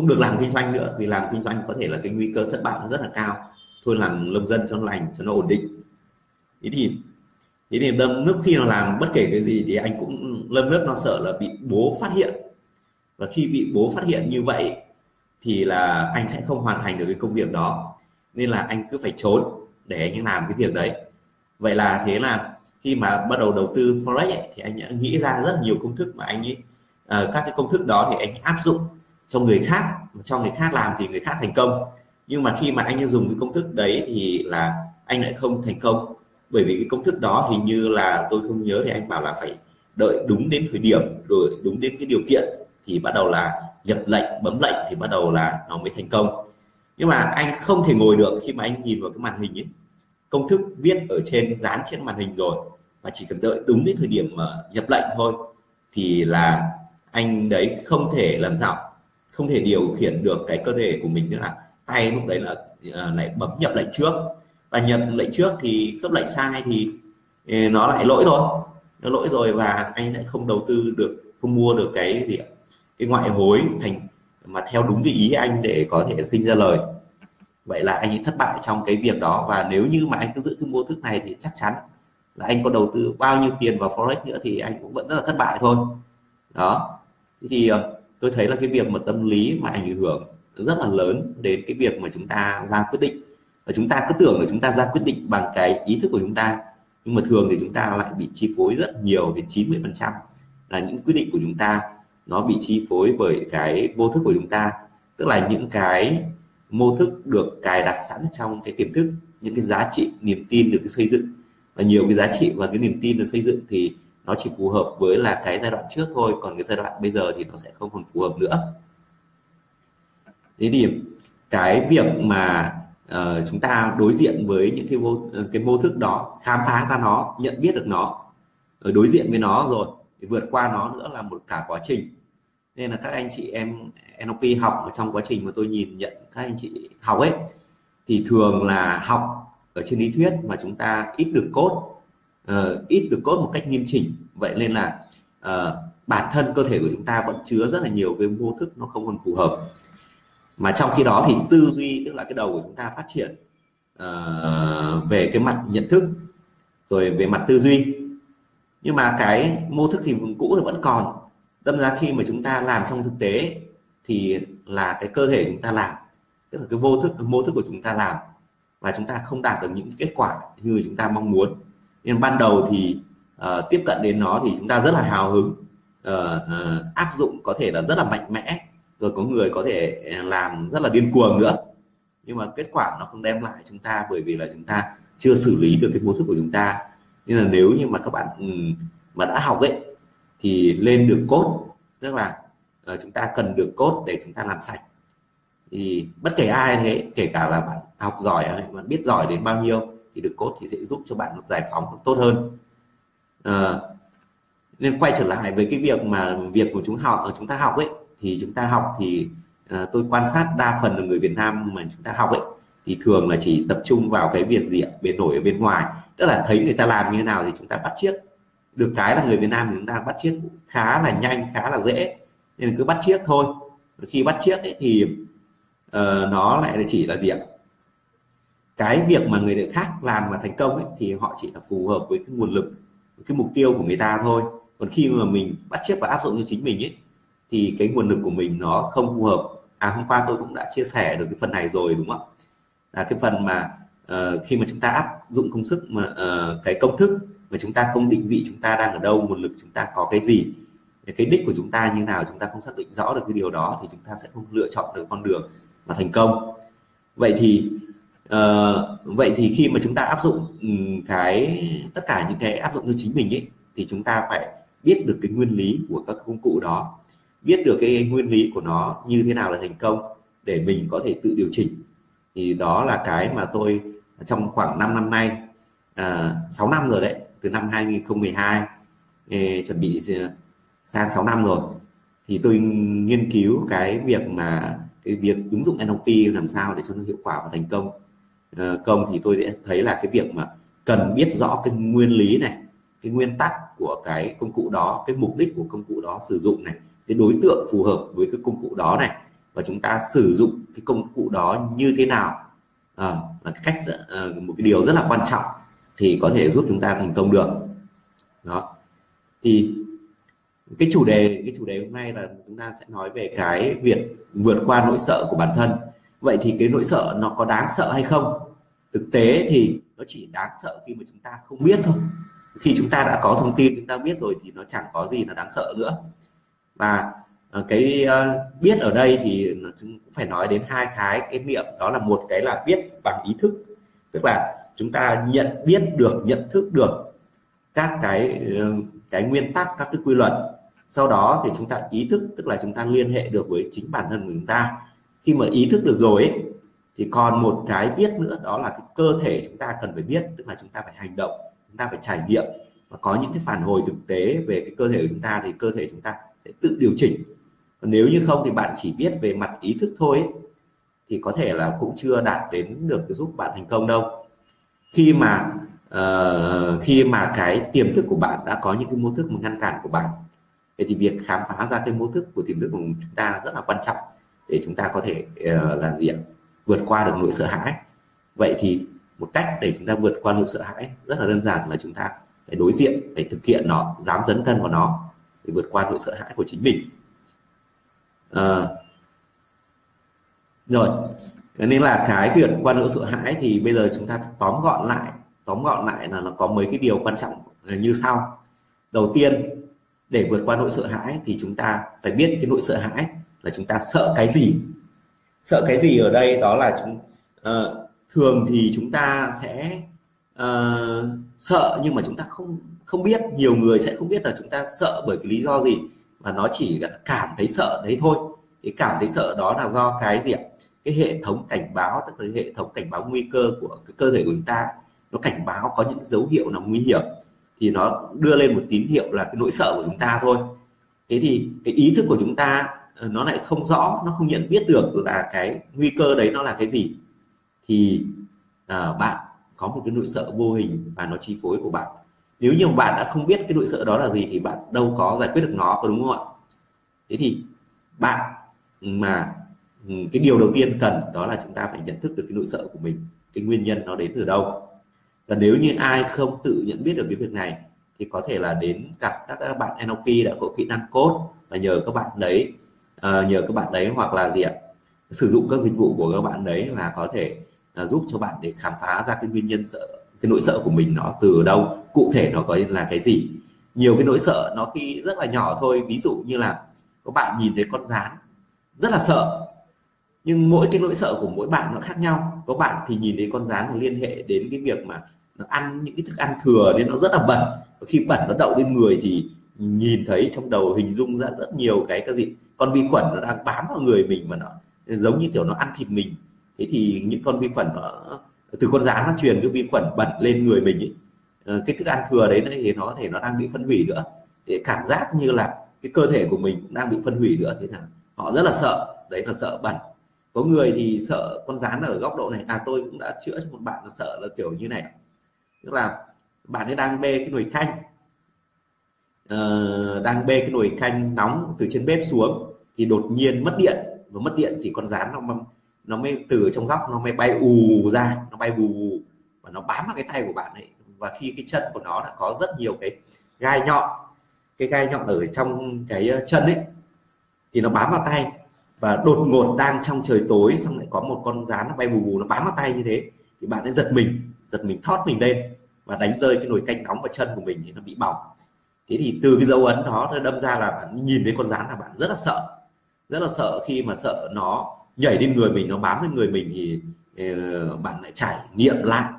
Không được làm kinh doanh nữa vì làm kinh doanh có thể là cái nguy cơ thất bại nó rất là cao. Thôi làm nông dân cho nó lành cho nó ổn định. Thế thì thế thì đâm nước khi nó làm bất kể cái gì thì anh cũng lâm nước nó sợ là bị bố phát hiện. Và khi bị bố phát hiện như vậy thì là anh sẽ không hoàn thành được cái công việc đó. Nên là anh cứ phải trốn để anh làm cái việc đấy. Vậy là thế là khi mà bắt đầu đầu tư forex ấy, thì anh đã nghĩ ra rất nhiều công thức mà anh ấy uh, các cái công thức đó thì anh áp dụng cho người khác, cho người khác làm thì người khác thành công. Nhưng mà khi mà anh dùng cái công thức đấy thì là anh lại không thành công. Bởi vì cái công thức đó hình như là tôi không nhớ thì anh bảo là phải đợi đúng đến thời điểm rồi đúng đến cái điều kiện thì bắt đầu là nhập lệnh, bấm lệnh thì bắt đầu là nó mới thành công. Nhưng mà anh không thể ngồi được khi mà anh nhìn vào cái màn hình ấy. Công thức viết ở trên, dán trên màn hình rồi và chỉ cần đợi đúng cái thời điểm mà nhập lệnh thôi thì là anh đấy không thể làm giàu không thể điều khiển được cái cơ thể của mình tức là tay lúc đấy là uh, lại bấm nhập lệnh trước. Và nhập lệnh trước thì khớp lệnh sai thì uh, nó lại lỗi thôi. Nó lỗi rồi và anh sẽ không đầu tư được không mua được cái gì cái ngoại hối thành mà theo đúng cái ý anh để có thể sinh ra lời. Vậy là anh ấy thất bại trong cái việc đó. Và nếu như mà anh cứ giữ cái mô thức này thì chắc chắn là anh có đầu tư bao nhiêu tiền vào forex nữa thì anh cũng vẫn rất là thất bại thôi. Đó. Thì ờ, tôi thấy là cái việc mà tâm lý mà ảnh hưởng rất là lớn đến cái việc mà chúng ta ra quyết định. Và chúng ta cứ tưởng là chúng ta ra quyết định bằng cái ý thức của chúng ta, nhưng mà thường thì chúng ta lại bị chi phối rất nhiều đến 90 phần trăm. Là những quyết định của chúng ta, nó bị chi phối bởi cái vô thức của chúng ta. Tức là những cái mô thức được cài đặt sẵn trong cái tiềm thức, những cái giá trị, niềm tin được xây dựng. Và nhiều cái giá trị và cái niềm tin được xây dựng thì nó chỉ phù hợp với là cái giai đoạn trước thôi còn cái giai đoạn bây giờ thì nó sẽ không còn phù hợp nữa. Thế thì cái việc mà uh, chúng ta đối diện với những cái mô, cái mô thức đó khám phá ra nó nhận biết được nó ờ, đối diện với nó rồi vượt qua nó nữa là một cả quá trình. Nên là các anh chị em NLP học ở trong quá trình mà tôi nhìn nhận các anh chị học ấy thì thường là học ở trên lý thuyết mà chúng ta ít được cốt uh, ít được cốt một cách nghiêm chỉnh. Vậy nên là uh, bản thân cơ thể của chúng ta vẫn chứa rất là nhiều cái vô thức nó không còn phù hợp. Mà trong khi đó thì tư duy tức là cái đầu của chúng ta phát triển uh, về cái mặt nhận thức rồi về mặt tư duy. Nhưng mà cái mô thức thì cũ thì vẫn còn. Đâm ra khi mà chúng ta làm trong thực tế thì là cái cơ thể chúng ta làm tức là cái vô thức mô thức của chúng ta làm và chúng ta không đạt được những kết quả như chúng ta mong muốn nên ban đầu thì uh, tiếp cận đến nó thì chúng ta rất là hào hứng. Uh, uh, áp dụng có thể là rất là mạnh mẽ rồi có người có thể làm rất là điên cuồng nữa. Nhưng mà kết quả nó không đem lại chúng ta bởi vì là chúng ta chưa xử lý được cái mô thức của chúng ta. Nên là nếu như mà các bạn ừ, mà đã học ấy thì lên được cốt tức là uh, chúng ta cần được cốt để chúng ta làm sạch. Thì bất kể ai thế kể cả là bạn học giỏi hay bạn biết giỏi đến bao nhiêu thì được cốt thì sẽ giúp cho bạn được giải phóng được tốt hơn. À, nên quay trở lại với cái việc mà việc của chúng học chúng ta học ấy thì chúng ta học thì à, tôi quan sát đa phần là người Việt Nam mà chúng ta học ấy thì thường là chỉ tập trung vào cái việc gì ạ? Biến đổi ở bên ngoài. Tức là thấy người ta làm như thế nào thì chúng ta bắt chiếc. Được cái là người Việt Nam chúng ta bắt chiếc khá là nhanh khá là dễ. Nên cứ bắt chiếc thôi. Khi bắt chiếc ấy thì uh, nó lại chỉ là gì ạ? Cái việc mà người khác làm mà thành công ấy, thì họ chỉ là phù hợp với cái nguồn lực cái mục tiêu của người ta thôi. Còn khi mà mình bắt chước và áp dụng cho chính mình ấy thì cái nguồn lực của mình nó không phù hợp. À hôm qua tôi cũng đã chia sẻ được cái phần này rồi đúng không là cái phần mà uh, khi mà chúng ta áp dụng công sức mà uh, cái công thức mà chúng ta không định vị chúng ta đang ở đâu nguồn lực chúng ta có cái gì cái đích của chúng ta như nào chúng ta không xác định rõ được cái điều đó thì chúng ta sẽ không lựa chọn được con đường mà thành công. Vậy thì uh, vậy thì khi mà chúng ta áp dụng ừ, cái tất cả những cái áp dụng cho chính mình ấy thì chúng ta phải biết được cái nguyên lý của các công cụ đó. Biết được cái nguyên lý của nó như thế nào là thành công để mình có thể tự điều chỉnh. Thì đó là cái mà tôi trong khoảng 5 năm nay à, 6 năm rồi đấy từ năm 2012 eh, chuẩn bị ờ, sang 6 năm rồi thì tôi nghiên cứu cái việc mà cái việc ứng dụng NLP làm sao để cho nó hiệu quả và thành công. Ờ, công thì tôi sẽ thấy là cái việc mà cần biết rõ cái nguyên lý này cái nguyên tắc của cái công cụ đó cái mục đích của công cụ đó sử dụng này cái đối tượng phù hợp với cái công cụ đó này và chúng ta sử dụng cái công cụ đó như thế nào à, là cái cách à, một cái điều rất là quan trọng thì có thể giúp chúng ta thành công được. Đó. Thì cái chủ đề cái chủ đề hôm nay là chúng ta sẽ nói về cái việc vượt qua nỗi sợ của bản thân vậy thì cái nỗi sợ nó có đáng sợ hay không? Thực tế thì nó chỉ đáng sợ khi mà chúng ta không biết thôi. Khi chúng ta đã có thông tin, chúng ta biết rồi thì nó chẳng có gì là đáng sợ nữa. Và ờ, cái ờ, biết ở đây thì chúng cũng phải nói đến hai cái cái niệm. Đó là một cái là biết bằng ý thức. Tức là chúng ta nhận biết được, nhận thức được các cái ờ, cái nguyên tắc, các cái quy luật. Sau đó thì chúng ta ý thức, tức là chúng ta liên hệ được với chính bản thân của chúng ta khi mà ý thức được rồi ấy, thì còn một cái biết nữa đó là cái cơ thể chúng ta cần phải biết tức là chúng ta phải hành động chúng ta phải trải nghiệm và có những cái phản hồi thực tế về cái cơ thể của chúng ta thì cơ thể chúng ta sẽ tự điều chỉnh. Còn nếu như không thì bạn chỉ biết về mặt ý thức thôi ấy, thì có thể là cũng chưa đạt đến được giúp bạn thành công đâu. Khi mà uh, khi mà cái tiềm thức của bạn đã có những cái mô thức mà ngăn cản của bạn vậy thì việc khám phá ra cái mô thức của tiềm thức của chúng ta rất là quan trọng để chúng ta có thể uh, làm gì ạ? Vượt qua được nỗi sợ hãi. Vậy thì một cách để chúng ta vượt qua nỗi sợ hãi rất là đơn giản là chúng ta phải đối diện phải thực hiện nó dám dấn thân vào nó để vượt qua nỗi sợ hãi của chính mình. À, rồi nên là cái việc qua nỗi sợ hãi thì bây giờ chúng ta tóm gọn lại tóm gọn lại là nó có mấy cái điều quan trọng như sau. Đầu tiên để vượt qua nỗi sợ hãi thì chúng ta phải biết cái nỗi sợ hãi là chúng ta sợ cái gì? Sợ cái gì ở đây? Đó là chúng uh, thường thì chúng ta sẽ uh, sợ nhưng mà chúng ta không không biết. Nhiều người sẽ không biết là chúng ta sợ bởi cái lý do gì. Và nó chỉ cảm thấy sợ đấy thôi. Cái cảm thấy sợ đó là do cái gì ạ? Cái hệ thống cảnh báo tức là hệ thống cảnh báo nguy cơ của cái cơ thể của chúng ta nó cảnh báo có những dấu hiệu nào nguy hiểm thì nó đưa lên một tín hiệu là cái nỗi sợ của chúng ta thôi. Thế thì cái ý thức của chúng ta nó lại không rõ nó không nhận biết được là cái nguy cơ đấy nó là cái gì thì uh, bạn có một cái nỗi sợ vô hình và nó chi phối của bạn. Nếu như bạn đã không biết cái nỗi sợ đó là gì thì bạn đâu có giải quyết được nó có đúng không ạ? Thế thì bạn mà ừ, cái điều đầu tiên cần đó là chúng ta phải nhận thức được cái nỗi sợ của mình cái nguyên nhân nó đến từ đâu. Và nếu như ai không tự nhận biết được cái việc này thì có thể là đến gặp các bạn NLP đã có kỹ năng code và nhờ các bạn đấy Ờ, nhờ các bạn đấy hoặc là gì ạ? Sử dụng các dịch vụ của các bạn đấy là có thể uh, giúp cho bạn để khám phá ra cái nguyên nhân sợ cái nỗi sợ của mình nó từ đâu cụ thể nó có là cái gì. Nhiều cái nỗi sợ nó khi rất là nhỏ thôi ví dụ như là các bạn nhìn thấy con rán rất là sợ nhưng mỗi cái nỗi sợ của mỗi bạn nó khác nhau. Có bạn thì nhìn thấy con rán là liên hệ đến cái việc mà nó ăn những cái thức ăn thừa nên nó rất là bẩn. Và khi bẩn nó đậu lên người thì nhìn thấy trong đầu hình dung ra rất nhiều cái cái gì? Con vi khuẩn nó đang bám vào người mình mà nó giống như kiểu nó ăn thịt mình. Thế thì những con vi khuẩn nó từ con rán nó truyền cái vi khuẩn bẩn lên người mình ấy. Ờ, cái thức ăn thừa đấy thì nó có thể nó đang bị phân hủy nữa. Để cảm giác như là cái cơ thể của mình cũng đang bị phân hủy nữa thế nào họ rất là sợ đấy là sợ bẩn. Có người thì sợ con rán ở góc độ này. À tôi cũng đã chữa cho một bạn là sợ là kiểu như này. Tức là bạn ấy đang bê cái nồi canh. Uh, đang bê cái nồi canh nóng từ trên bếp xuống thì đột nhiên mất điện và mất điện thì con rán nó nó mới từ trong góc, nó mới bay ù ra, nó bay bù và nó bám vào cái tay của bạn ấy. Và khi cái chân của nó đã có rất nhiều cái gai nhọn, cái gai nhọn ở trong cái ờ, chân ấy, thì nó bám vào tay. Và đột ngột đang trong trời tối, xong lại có một con rán nó bay bù bù nó bám vào tay như thế, thì bạn ấy giật mình giật mình thoát mình lên và đánh rơi cái nồi canh nóng vào chân của mình thì nó bị bỏng. Thế thì từ cái dấu ấn đó nó đâm ra là bạn nhìn thấy con rán là bạn rất là sợ rất là sợ khi mà sợ nó nhảy lên người mình nó bám lên người mình thì uh, bạn lại trải nghiệm lại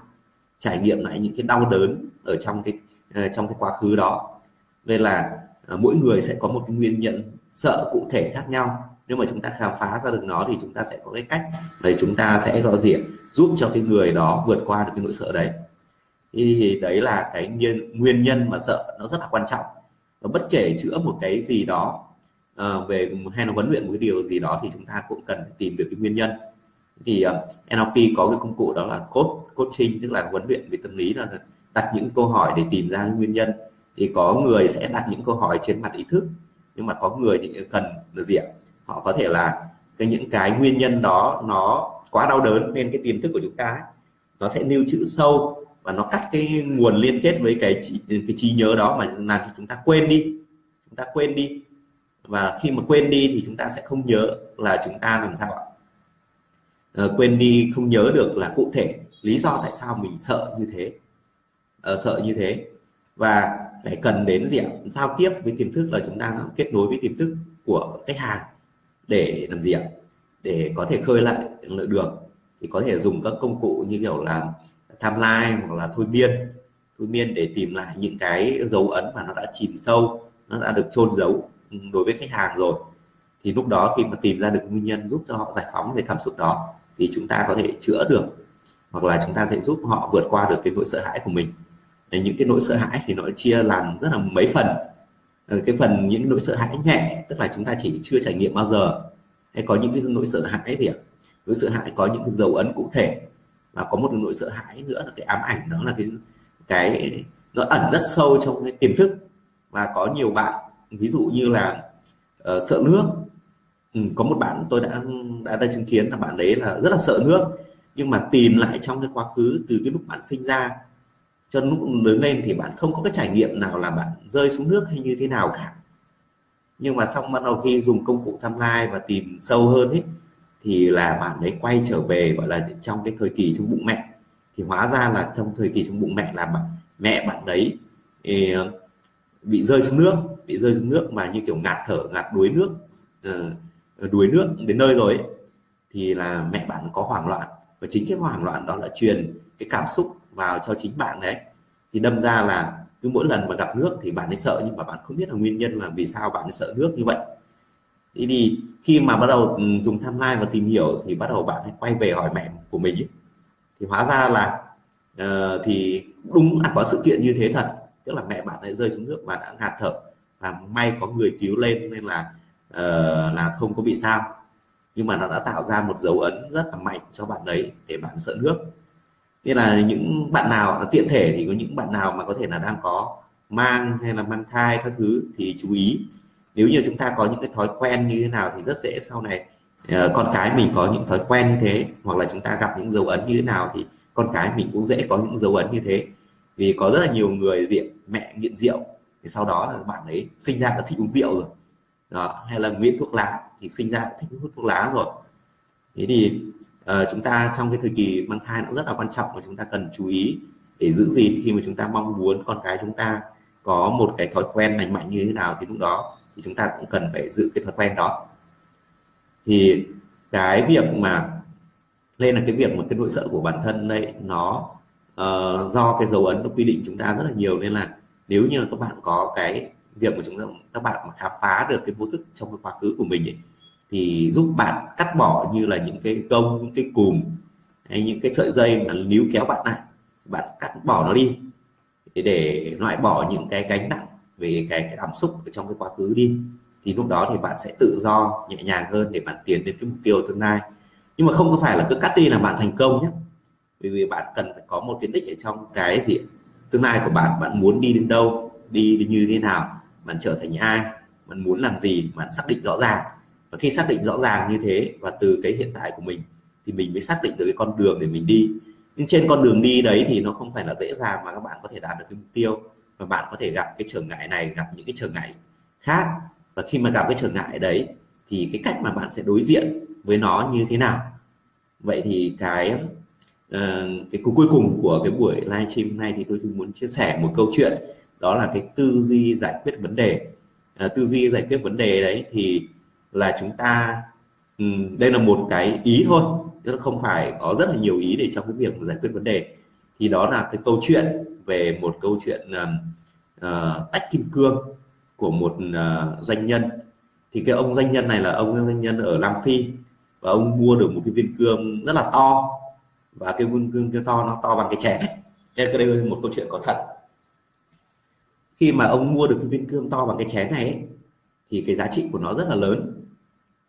trải nghiệm lại những cái đau đớn ở trong cái uh, trong cái quá khứ đó. Nên là uh, mỗi người sẽ có một cái nguyên nhân sợ cụ thể khác nhau. Nếu mà chúng ta khám phá ra được nó thì chúng ta sẽ có cái cách để chúng ta sẽ có diện giúp cho cái người đó vượt qua được cái nỗi sợ đấy. Thì đấy là cái nguyên nguyên nhân mà sợ nó rất là quan trọng. Và bất kể chữa một cái gì đó uh, về hay là vấn luyện một cái điều gì đó thì chúng ta cũng cần tìm được cái nguyên nhân. Thì ờ, uh, NLP có cái công cụ đó là coach coaching tức là huấn luyện về tâm lý là đặt những câu hỏi để tìm ra nguyên nhân. Thì có người sẽ đặt những câu hỏi trên mặt ý thức nhưng mà có người thì cần là gì ạ? Họ có thể là cái những cái nguyên nhân đó nó quá đau đớn nên cái tiềm thức của chúng ta ấy, nó sẽ lưu trữ sâu và nó cắt cái nguồn liên kết với cái cái trí nhớ đó mà làm cho chúng ta quên đi. Chúng ta quên đi và khi mà quên đi thì chúng ta sẽ không nhớ là chúng ta làm sao ạ? À, quên đi không nhớ được là cụ thể lý do tại sao mình sợ như thế. À, sợ như thế. Và phải cần đến gì ạ? Giao tiếp với tiềm thức là chúng ta kết nối với tiềm thức của khách hàng để làm gì ạ? Để có thể khơi lại được. Thì có thể dùng các công cụ như kiểu là timeline hoặc là thôi miên. Thôi miên để tìm lại những cái dấu ấn mà nó đã chìm sâu nó đã được chôn giấu đối với khách hàng rồi, thì lúc đó khi mà tìm ra được nguyên nhân giúp cho họ giải phóng về cảm xúc đó, thì chúng ta có thể chữa được, hoặc là chúng ta sẽ giúp họ vượt qua được cái nỗi sợ hãi của mình. Những cái nỗi sợ hãi thì nó chia làm rất là mấy phần. Ờ, cái phần những nỗi sợ hãi nhẹ, tức là chúng ta chỉ chưa trải nghiệm bao giờ. Hay có những cái nỗi sợ hãi gì ạ? Nỗi sợ hãi có những cái dấu ấn cụ thể, và có một nỗi sợ hãi nữa là cái ám ảnh, đó là cái cái, nó ẩn rất sâu trong cái tiềm thức. Và có nhiều bạn ví dụ như là uh, sợ nước. Ừ, có một bạn tôi đã đã đã chứng kiến là bạn đấy là rất là sợ nước. Nhưng mà tìm lại trong cái quá khứ từ cái lúc bạn sinh ra cho lúc lớn lên thì bạn không có cái trải nghiệm nào là bạn rơi xuống nước hay như thế nào cả. Nhưng mà xong bắt đầu khi dùng công cụ tham lai và tìm sâu hơn ấy thì là bạn ấy quay trở về gọi là trong cái thời kỳ trong bụng mẹ. Thì hóa ra là trong thời kỳ trong bụng mẹ là bạn mẹ bạn đấy ý, bị rơi xuống nước bị rơi xuống nước mà như kiểu ngạt thở ngạt đuối nước uh, đuối nước đến nơi rồi ấy, thì là mẹ bạn có hoảng loạn. Và chính cái hoảng loạn đó là truyền cái cảm xúc vào cho chính bạn đấy. Thì đâm ra là cứ mỗi lần mà gặp nước thì bạn ấy sợ nhưng mà bạn không biết là nguyên nhân là vì sao bạn ấy sợ nước như vậy. Thì, thì khi mà bắt đầu dùng dùng timeline và tìm hiểu thì bắt đầu bạn ấy quay về hỏi mẹ của mình ấy. thì hóa ra là uh, thì đúng là có sự kiện như thế thật. Tức là mẹ bạn ấy rơi xuống nước và đã ngạt thở và may có người cứu lên nên là uh, là không có bị sao. Nhưng mà nó đã tạo ra một dấu ấn rất là mạnh cho bạn đấy để bạn sợ nước. Nên là những bạn nào tiện thể thì có những bạn nào mà có thể là đang có mang hay là mang thai các thứ thì chú ý. Nếu như chúng ta có những cái thói quen như thế nào thì rất dễ sau này uh, con cái mình có những thói quen như thế hoặc là chúng ta gặp những dấu ấn như thế nào thì con cái mình cũng dễ có những dấu ấn như thế. Vì có rất là nhiều người diện mẹ nghiện rượu thì sau đó là bạn ấy sinh ra đã thích uống rượu rồi. Đó hay là nghiện thuốc lá thì sinh ra đã thích hút thuốc lá rồi. Thế thì uh, chúng ta trong cái thời kỳ mang thai nó rất là quan trọng và chúng ta cần chú ý để giữ gìn khi mà chúng ta mong muốn con cái chúng ta có một cái thói quen lành mạnh như thế nào thì lúc đó thì chúng ta cũng cần phải giữ cái thói quen đó. Thì cái việc mà nên là cái việc mà cái nỗi sợ của bản thân đây nó uh, do cái dấu ấn nó quy định chúng ta rất là nhiều nên là nếu như các bạn có cái việc mà chúng ta các bạn mà khám phá được cái vô thức trong cái quá khứ của mình ấy, thì giúp bạn cắt bỏ như là những cái gông những cái cùm hay những cái sợi dây mà níu kéo bạn lại bạn cắt bỏ nó đi. Để, loại bỏ những cái gánh nặng về cái, cái cảm xúc ở trong cái quá khứ đi thì lúc đó thì bạn sẽ tự do nhẹ nhàng hơn để bạn tiến đến cái mục tiêu tương lai. Nhưng mà không có phải là cứ cắt đi là bạn thành công nhé. Vì vì bạn cần phải có một cái đích ở trong cái gì tương lai của bạn bạn muốn đi đến đâu đi, đi như thế nào bạn trở thành ai bạn muốn làm gì bạn xác định rõ ràng. Và khi xác định rõ ràng như thế và từ cái hiện tại của mình thì mình mới xác định được cái con đường để mình đi. Nhưng trên con đường đi đấy thì nó không phải là dễ dàng mà các bạn có thể đạt được cái mục tiêu và bạn có thể gặp cái trở ngại này gặp những cái trở ngại khác. Và khi mà gặp cái trở ngại đấy thì cái cách mà bạn sẽ đối diện với nó như thế nào? Vậy thì cái Ờ, cái cuối cùng của cái buổi live stream hôm nay thì tôi muốn chia sẻ một câu chuyện đó là cái tư duy giải quyết vấn đề. À, tư duy giải quyết vấn đề đấy thì là chúng ta um, đây là một cái ý thôi chứ không phải có rất là nhiều ý để trong cái việc giải quyết vấn đề. Thì đó là cái câu chuyện về một câu chuyện uh, uh, tách kim cương của một uh, doanh nhân. Thì cái ông doanh nhân này là ông doanh nhân ở Nam Phi và ông mua được một cái viên cương rất là to và cái viên cương kia to nó to bằng cái chén. Đây đây là một câu chuyện có thật. Khi mà ông mua được cái viên cương to bằng cái chén này ấy, thì cái giá trị của nó rất là lớn.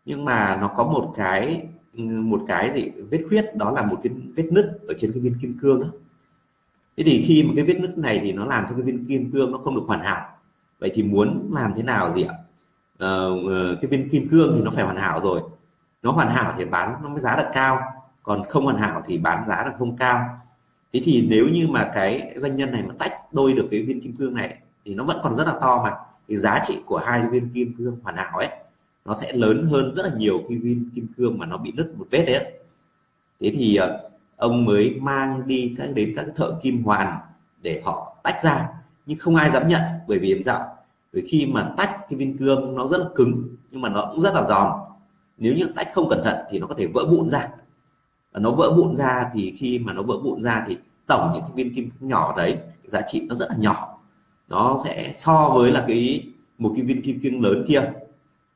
Nhưng mà nó có một cái một cái gì vết khuyết đó là một cái vết nứt ở trên cái viên kim cương đó thế thì khi mà cái vết nứt này thì nó làm cho cái viên kim cương nó không được hoàn hảo. Vậy thì muốn làm thế nào gì ạ? Ờ, ờ cái viên kim cương thì nó phải hoàn hảo rồi. Nó hoàn hảo thì bán nó mới giá được cao còn không hoàn hảo thì bán giá là không cao. Thế thì nếu như mà cái doanh nhân này mà tách đôi được cái viên kim cương này, thì nó vẫn còn rất là to mà. Cái giá trị của hai viên kim cương hoàn hảo ấy, nó sẽ lớn hơn rất là nhiều khi viên kim cương mà nó bị nứt một vết đấy thế thì ờ, ông mới mang đi các, đến các thợ kim hoàn để họ tách ra. Nhưng không ai dám nhận bởi vì làm sao? Bởi khi mà tách cái viên cương nó rất là cứng, nhưng mà nó cũng rất là giòn. Nếu như tách không cẩn thận thì nó có thể vỡ vụn ra nó vỡ vụn ra thì khi mà nó vỡ vụn ra thì tổng những cái viên kim nhỏ đấy, giá trị nó rất là nhỏ. Nó sẽ so với là cái một cái viên kim cương lớn kia.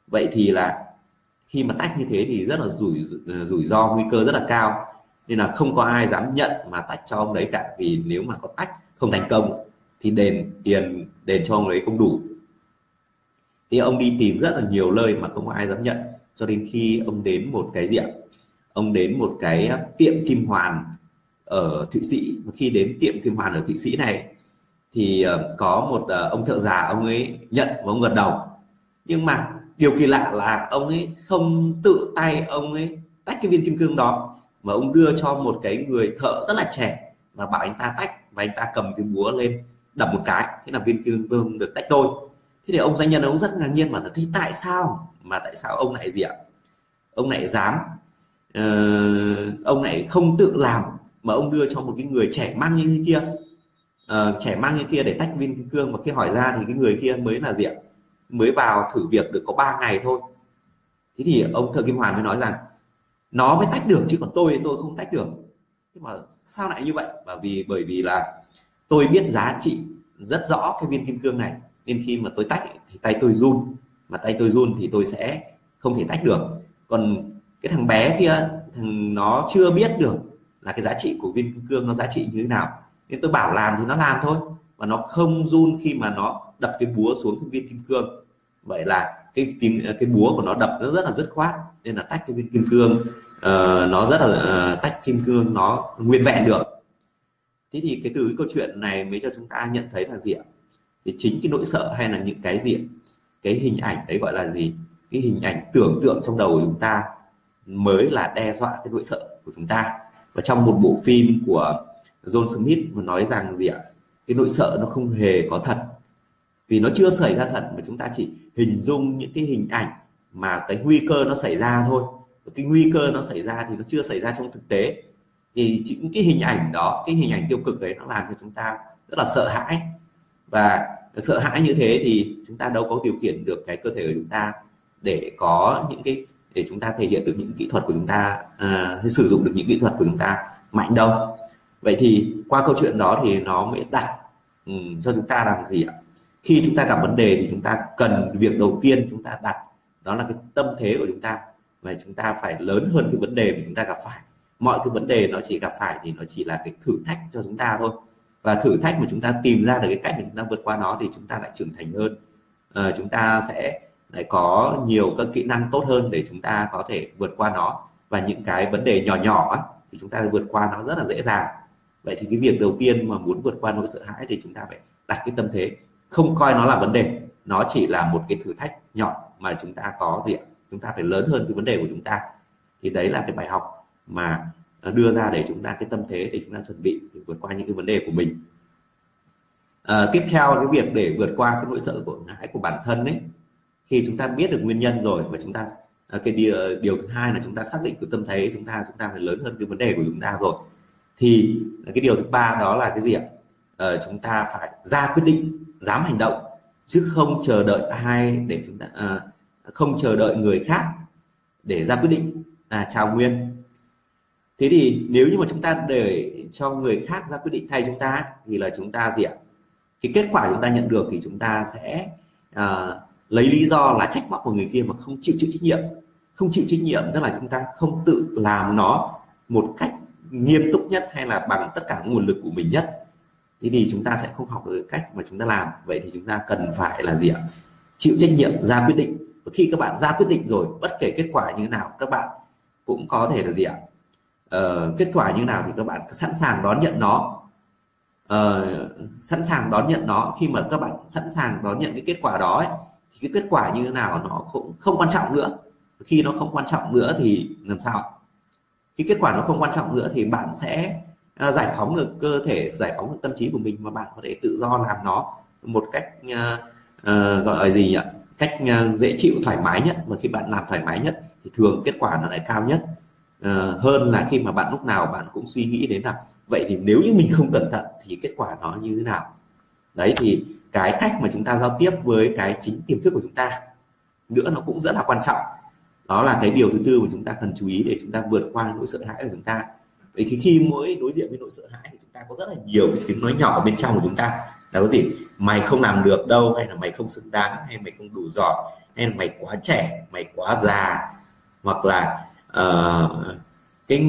Vậy thì là khi mà tách như thế thì rất là rủi ờ, rủi ro, nguy cơ rất là cao. Nên là không có ai dám nhận mà tách cho ông đấy cả, vì nếu mà có tách không thành công thì đền tiền, đền cho ông ấy không đủ. Thì ông đi tìm rất là nhiều nơi mà không có ai dám nhận, cho đến khi ông đến một cái gì ạ ông đến một cái tiệm kim hoàn ở thụy sĩ. Và khi đến tiệm kim hoàn ở thụy sĩ này, thì ờ, có một ờ, ông thợ già ông ấy nhận và ông gật đầu. Nhưng mà điều kỳ lạ là ông ấy không tự tay ông ấy tách cái viên kim cương đó, mà ông đưa cho một cái người thợ rất là trẻ và bảo anh ta tách và anh ta cầm cái búa lên đập một cái. Thế là viên kim cương được tách đôi. Thế thì ông doanh nhân ông rất ngạc nhiên mà là thế tại sao? Mà tại sao ông lại gì ạ? Ông lại dám uh, ông lại không tự làm mà ông đưa cho một cái người trẻ mang như thế kia. Uh, trẻ mang như kia để tách viên kim cương và khi hỏi ra thì cái người kia mới là gì ạ? Mới vào thử việc được có 3 ngày thôi. Thế thì ông thợ kim hoàn mới nói rằng nó mới tách được chứ còn tôi thì tôi không tách được. Nhưng mà sao lại như vậy? Bởi vì bởi vì là tôi biết giá trị rất rõ cái viên kim cương này. Nên khi mà tôi tách thì tay tôi run. Mà tay tôi run thì tôi sẽ không thể tách được. Còn cái thằng bé kia thằng nó chưa biết được là cái giá trị của viên kim cương nó giá trị như thế nào. Nên tôi bảo làm thì nó làm thôi và nó không run khi mà nó đập cái búa xuống cái viên kim cương. Vậy là cái tiếng cái búa của nó đập nó rất là dứt khoát nên là tách cái viên kim cương uh, nó rất là uh, tách kim cương nó nguyên vẹn được. Thế thì cái từ cái câu chuyện này mới cho chúng ta nhận thấy là gì ạ? Thì chính cái nỗi sợ hay là những cái gì cái hình ảnh đấy gọi là gì? Cái hình ảnh tưởng tượng trong đầu của chúng ta mới là đe dọa cái nỗi sợ của chúng ta. Và trong một bộ phim của John Smith mà nói rằng gì ạ? Cái nỗi sợ nó không hề có thật. Vì nó chưa xảy ra thật mà chúng ta chỉ hình dung những cái hình ảnh mà cái nguy cơ nó xảy ra thôi. Cái nguy cơ nó xảy ra thì nó chưa xảy ra trong thực tế. Thì những cái hình ảnh đó, cái hình ảnh tiêu cực đấy nó làm cho chúng ta rất là sợ hãi. Và sợ hãi như thế thì chúng ta đâu có điều khiển được cái cơ thể của chúng ta để có những cái để chúng ta thể hiện được những kỹ thuật của chúng ta uh, sử dụng được những kỹ thuật của chúng ta mạnh đâu vậy thì qua câu chuyện đó thì nó mới đặt um, cho chúng ta làm gì ạ khi chúng ta gặp vấn đề thì chúng ta cần việc đầu tiên chúng ta đặt đó là cái tâm thế của chúng ta và chúng ta phải lớn hơn cái vấn đề mà chúng ta gặp phải mọi cái vấn đề nó chỉ gặp phải thì nó chỉ là cái thử thách cho chúng ta thôi và thử thách mà chúng ta tìm ra được cái cách mà chúng ta vượt qua nó thì chúng ta lại trưởng thành hơn à, chúng ta sẽ để có nhiều các kỹ năng tốt hơn để chúng ta có thể vượt qua nó. Và những cái vấn đề nhỏ nhỏ thì chúng ta vượt qua nó rất là dễ dàng. Vậy thì cái việc đầu tiên mà muốn vượt qua nỗi sợ hãi thì chúng ta phải đặt cái tâm thế. Không coi nó là vấn đề nó chỉ là một cái thử thách nhỏ mà chúng ta có gì ạ? Chúng ta phải lớn hơn cái vấn đề của chúng ta. Thì đấy là cái bài học mà ờ, đưa ra để chúng ta cái tâm thế để chúng ta chuẩn bị để vượt qua những cái vấn đề của mình. À, tiếp theo cái việc để vượt qua cái nỗi sợ của hãi của bản thân ấy khi chúng ta biết được nguyên nhân rồi và chúng ta à, cái điều, điều thứ hai là chúng ta xác định cái tâm thế chúng ta chúng ta phải lớn hơn cái vấn đề của chúng ta rồi. Thì cái điều thứ ba đó là cái gì ạ? Ờ, chúng ta phải ra quyết định dám hành động chứ không chờ đợi ai để chúng ta à, không chờ đợi người khác để ra quyết định à, chào nguyên. Thế thì nếu như mà chúng ta để cho người khác ra quyết định thay chúng ta thì là chúng ta gì ạ? Cái kết quả chúng ta nhận được thì chúng ta sẽ à, lấy lý do là trách móc của người kia mà không chịu chịu trách nhiệm. Không chịu trách nhiệm tức là chúng ta không tự làm nó một cách nghiêm túc nhất hay là bằng tất cả nguồn lực của mình nhất. Thế thì chúng ta sẽ không học được cách mà chúng ta làm. Vậy thì chúng ta cần phải là gì ạ? Chịu trách nhiệm ra quyết định. Và khi các bạn ra quyết định rồi bất kể kết quả như thế nào các bạn cũng có thể là gì ạ? Ờ, kết quả như thế nào thì các bạn sẵn sàng đón nhận nó. Ờ, sẵn sàng đón nhận nó. Khi mà các bạn sẵn sàng đón nhận cái kết quả đó ấy, cái kết quả như thế nào nó cũng không quan trọng nữa. Khi nó không quan trọng nữa thì làm sao khi kết quả nó không quan trọng nữa thì bạn sẽ uh, giải phóng được cơ thể giải phóng được tâm trí của mình mà bạn có thể tự do làm nó một cách uh, uh, gọi là gì nhỉ? Cách uh, dễ chịu thoải mái nhất. Mà khi bạn làm thoải mái nhất thì thường kết quả nó lại cao nhất. Uh, hơn là khi mà bạn lúc nào bạn cũng suy nghĩ đến là vậy thì nếu như mình không cẩn thận thì kết quả nó như thế nào? Đấy thì cái cách mà chúng ta giao tiếp với cái chính tiềm thức của chúng ta nữa nó cũng rất là quan trọng. Đó là cái điều thứ tư mà chúng ta cần chú ý để chúng ta vượt qua nỗi sợ hãi của chúng ta. Vậy thì khi mỗi đối diện với nỗi sợ hãi thì chúng ta có rất là nhiều cái tiếng nói nhỏ ở bên trong của chúng ta. Là có gì? Mày không làm được đâu hay là mày không xứng đáng hay mày không đủ giỏi hay là mày quá trẻ mày quá già. Hoặc là uh, cái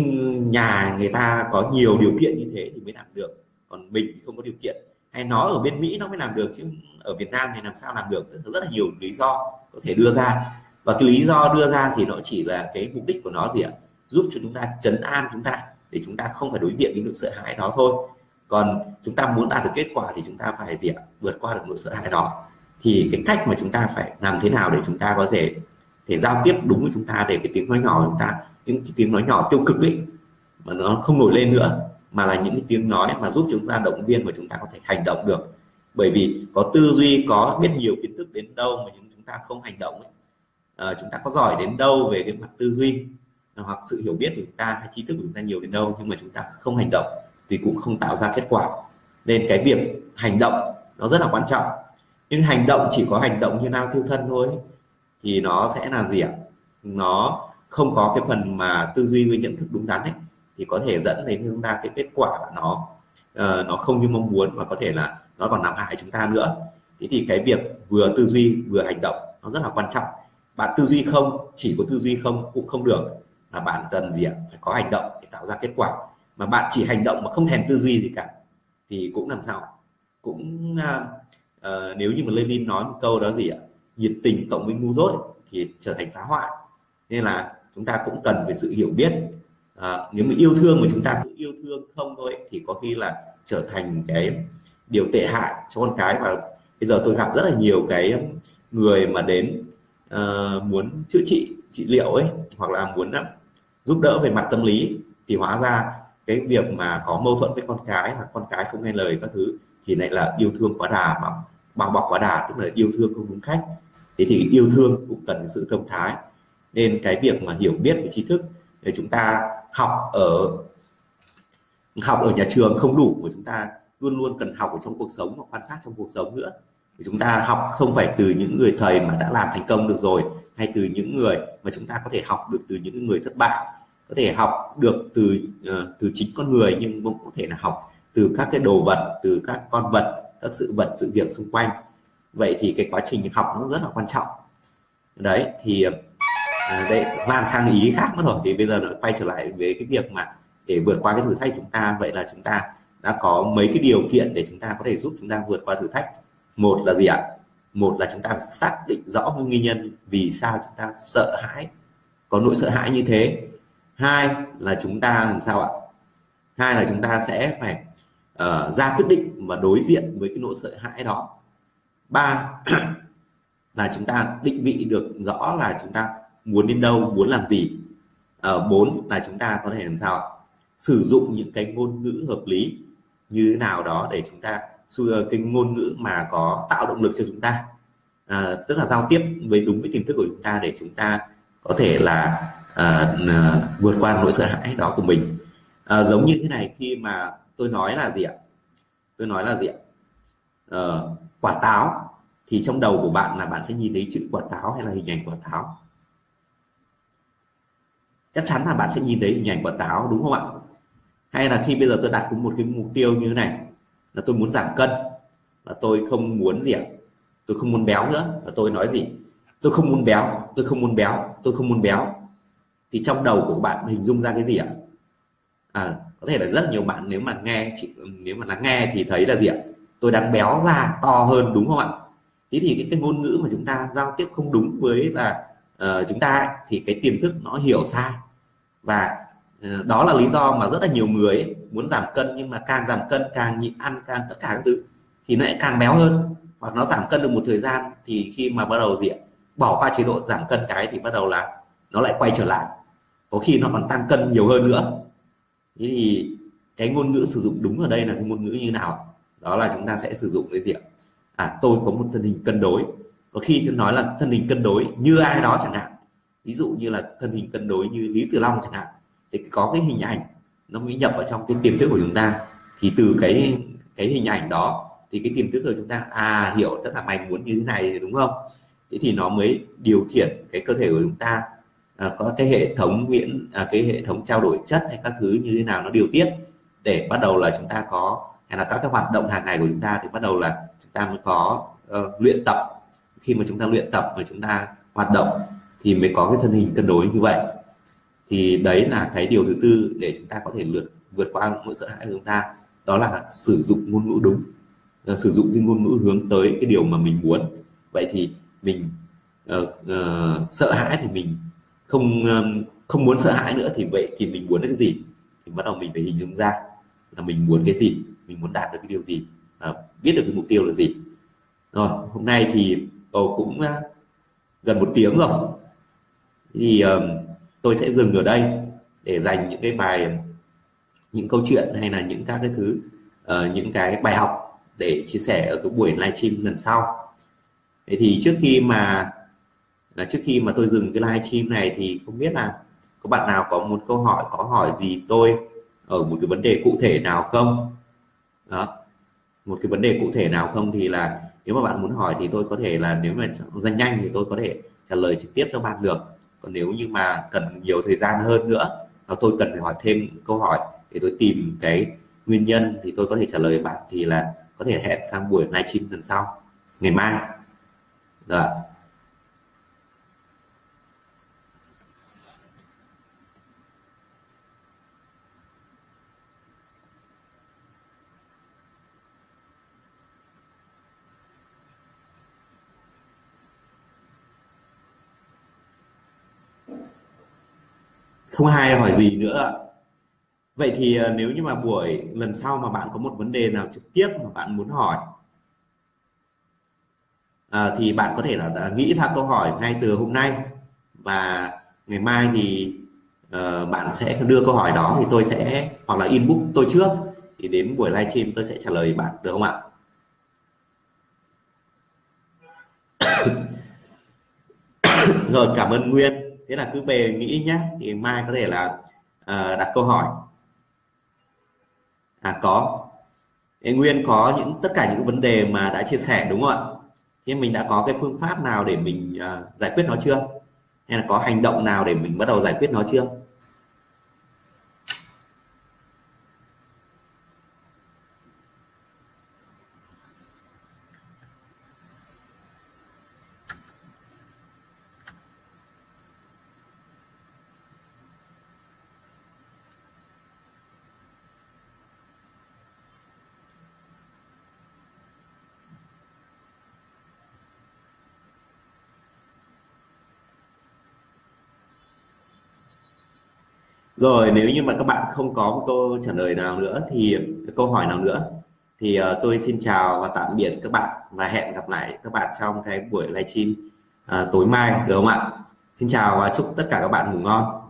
nhà người ta có nhiều điều kiện như thế thì mới làm được. Còn mình thì không có điều kiện hay nó ở bên Mỹ nó mới làm được chứ ở Việt Nam thì làm sao làm được? Rất, rất là nhiều lý do có thể đưa ra. Và cái lý do đưa ra thì nó chỉ là cái mục đích của nó gì ạ? Giúp cho chúng ta chấn an chúng ta để chúng ta không phải đối diện với nỗi sợ hãi đó thôi. Còn chúng ta muốn đạt được kết quả thì chúng ta phải gì ạ? Vượt qua được nỗi sợ hãi đó. Thì cái cách mà chúng ta phải làm thế nào để chúng ta có thể thể giao tiếp đúng với chúng ta để cái tiếng nói nhỏ của chúng ta những tiếng nói nhỏ tiêu cực ấy mà nó không nổi lên nữa? Mà là những cái tiếng nói mà giúp chúng ta động viên và chúng ta có thể hành động được. Bởi vì có tư duy có biết nhiều kiến thức đến đâu mà chúng ta không hành động ấy. À, chúng ta có giỏi đến đâu về cái mặt tư duy ờ, hoặc sự hiểu biết của chúng ta hay trí thức của chúng ta nhiều đến đâu nhưng mà chúng ta không hành động thì cũng không tạo ra kết quả. Nên cái việc hành động nó rất là quan trọng. Nhưng hành động chỉ có hành động như nào tiêu thân thôi thì nó sẽ là gì ạ? Nó không có cái phần mà tư duy với nhận thức đúng đắn ấy thì có thể dẫn đến chúng ta cái kết quả nó uh, nó không như mong muốn và có thể là nó còn làm hại chúng ta nữa. Thế thì cái việc vừa tư duy vừa hành động nó rất là quan trọng. Bạn tư duy không chỉ có tư duy không cũng không được mà bạn cần gì ạ? Phải có hành động để tạo ra kết quả. Mà bạn chỉ hành động mà không thèm tư duy gì cả thì cũng làm sao cũng uh, uh, nếu như mà Lenin nói một câu đó gì ạ? Nhiệt tình cộng với ngu dốt thì trở thành phá hoại. Nên là chúng ta cũng cần về sự hiểu biết à, nếu mà yêu thương mà chúng ta cứ yêu thương không thôi thì có khi là trở thành cái điều tệ hại cho con cái. Và bây giờ tôi gặp rất là nhiều cái người mà đến uh, muốn chữa trị trị liệu ấy hoặc là muốn uh, giúp đỡ về mặt tâm lý thì hóa ra cái việc mà có mâu thuẫn với con cái hoặc con cái không nghe lời các thứ thì lại là yêu thương quá đà mà bao bọc quá đà tức là yêu thương không đúng cách. Thế thì yêu thương cũng cần sự thông thái. Nên cái việc mà hiểu biết về tri thức để chúng ta học ở học ở nhà trường không đủ của chúng ta luôn luôn cần học ở trong cuộc sống và quan sát trong cuộc sống nữa. Để chúng ta học không phải từ những người thầy mà đã làm thành công được rồi hay từ những người mà chúng ta có thể học được từ những người thất bại. Có thể học được từ uh, từ chính con người nhưng cũng có thể là học từ các cái đồ vật từ các con vật các sự vật sự việc xung quanh. Vậy thì cái quá trình học nó rất là quan trọng. Đấy thì à, đấy lan sang ý khác mất rồi. Thì bây giờ nó quay trở lại về cái việc mà để vượt qua cái thử thách chúng ta. Vậy là chúng ta đã có mấy cái điều kiện để chúng ta có thể giúp chúng ta vượt qua thử thách? Một là gì ạ? Một là chúng ta xác định rõ nguyên nhân vì sao chúng ta sợ hãi có nỗi sợ hãi như thế. Hai là chúng ta làm sao ạ? Hai là chúng ta sẽ phải uh, ra quyết định và đối diện với cái nỗi sợ hãi đó. Ba là chúng ta định vị được rõ là chúng ta muốn đến đâu muốn làm gì. Uh, bốn là chúng ta có thể làm sao ạ? Sử dụng những cái ngôn ngữ hợp lý như thế nào đó để chúng ta ờ, cái ngôn ngữ mà có tạo động lực cho chúng ta. À, tức là giao tiếp với đúng với tiềm thức của chúng ta để chúng ta có thể là à, à, vượt qua nỗi sợ hãi đó của mình. À, giống như thế này khi mà tôi nói là gì ạ? Tôi nói là gì ạ? À, quả táo. Thì trong đầu của bạn là bạn sẽ nhìn thấy chữ quả táo hay là hình ảnh quả táo? Chắc chắn là bạn sẽ nhìn thấy hình ảnh quả táo đúng không ạ? Hay là khi bây giờ tôi đặt một cái mục tiêu như thế này là tôi muốn giảm cân và tôi không muốn gì ạ? Tôi không muốn béo nữa và tôi nói gì? Tôi không muốn béo tôi không muốn béo tôi không muốn béo. Thì trong đầu của bạn hình dung ra cái gì ạ? À, có thể là rất nhiều bạn nếu mà nghe chị nếu mà lắng nghe thì thấy là gì ạ? Tôi đang béo ra to hơn đúng không ạ? Thế thì cái, cái ngôn ngữ mà chúng ta giao tiếp không đúng với là uh, chúng ta thì cái tiềm thức nó hiểu sai và ờ, đó là lý do mà rất là nhiều người ấy, muốn giảm cân nhưng mà càng giảm cân càng nhịn ăn càng tất cả các thứ thì nó lại càng béo hơn. Hoặc nó giảm cân được một thời gian thì khi mà bắt đầu gì bỏ qua chế độ giảm cân cái thì bắt đầu là nó lại quay trở lại. Có khi nó còn tăng cân nhiều hơn nữa. Thế thì cái ngôn ngữ sử dụng đúng ở đây là cái ngôn ngữ như nào đó là chúng ta sẽ sử dụng cái gì ạ? À tôi có một thân hình cân đối. Có khi tôi nói là thân hình cân đối như ai đó chẳng hạn ví dụ như là thân hình cân đối như lý tử long chẳng hạn thì có cái hình ảnh nó mới nhập vào trong cái tiềm thức của chúng ta. Thì từ cái cái hình ảnh đó thì cái tiềm thức của chúng ta à hiểu tất là mày muốn như thế này đúng không? Thế thì nó mới điều khiển cái cơ thể của chúng ta à, có cái hệ thống miễn à, cái hệ thống trao đổi chất hay các thứ như thế nào nó điều tiết để bắt đầu là chúng ta có hay là các cái hoạt động hàng ngày của chúng ta thì bắt đầu là chúng ta mới có uh, luyện tập. Khi mà chúng ta luyện tập và chúng ta hoạt động thì mới có cái thân hình cân đối như vậy. Thì đấy là cái điều thứ tư để chúng ta có thể lượt vượt qua nỗi sợ hãi của chúng ta. Đó là sử dụng ngôn ngữ đúng ờ, sử dụng cái ngôn ngữ hướng tới cái điều mà mình muốn. Vậy thì mình uh, uh, sợ hãi thì mình không um, không muốn sợ hãi nữa thì vậy thì mình muốn cái gì? Thì bắt đầu mình phải hình dung ra là mình muốn cái gì mình muốn đạt được cái điều gì uh, biết được cái mục tiêu là gì. Rồi hôm nay thì cầu cũng uh, gần một tiếng rồi thì uh, tôi sẽ dừng ở đây để dành những cái bài những câu chuyện hay là những các cái thứ uh, những cái bài học để chia sẻ ở cái buổi livestream lần sau. Thế thì trước khi mà là trước khi mà tôi dừng cái livestream này thì không biết là có bạn nào có một câu hỏi có hỏi gì tôi ở một cái vấn đề cụ thể nào không? Đó. Một cái vấn đề cụ thể nào không thì là nếu mà bạn muốn hỏi thì tôi có thể là nếu mà danh nhanh thì tôi có thể trả lời trực tiếp cho bạn được còn nếu như mà cần nhiều thời gian hơn nữa và tôi cần phải hỏi thêm câu hỏi để tôi tìm cái nguyên nhân thì tôi có thể trả lời bạn thì là có thể hẹn sang buổi livestream lần sau, ngày mai. Rồi không ai hỏi gì nữa vậy thì ờ, nếu như mà buổi lần sau mà bạn có một vấn đề nào trực tiếp mà bạn muốn hỏi à, thì bạn có thể là đã nghĩ ra câu hỏi ngay từ hôm nay và ngày mai thì uh, bạn sẽ đưa câu hỏi đó thì tôi sẽ hoặc là inbox tôi trước thì đến buổi livestream tôi sẽ trả lời bạn được không ạ? Rồi cảm ơn Nguyên thế là cứ về nghĩ nhé thì mai có thể là uh, đặt câu hỏi. À có. Ê, Nguyên có những tất cả những vấn đề mà đã chia sẻ đúng không ạ? Thế mình đã có cái phương pháp nào để mình uh, giải quyết nó chưa? Hay là có hành động nào để mình bắt đầu giải quyết nó chưa? Rồi nếu như mà các bạn không có một câu trả lời nào nữa thì câu hỏi nào nữa thì uh, tôi xin chào và tạm biệt các bạn và hẹn gặp lại các bạn trong cái buổi livestream uh, tối mai được không ạ? Xin chào và chúc tất cả các bạn ngủ ngon.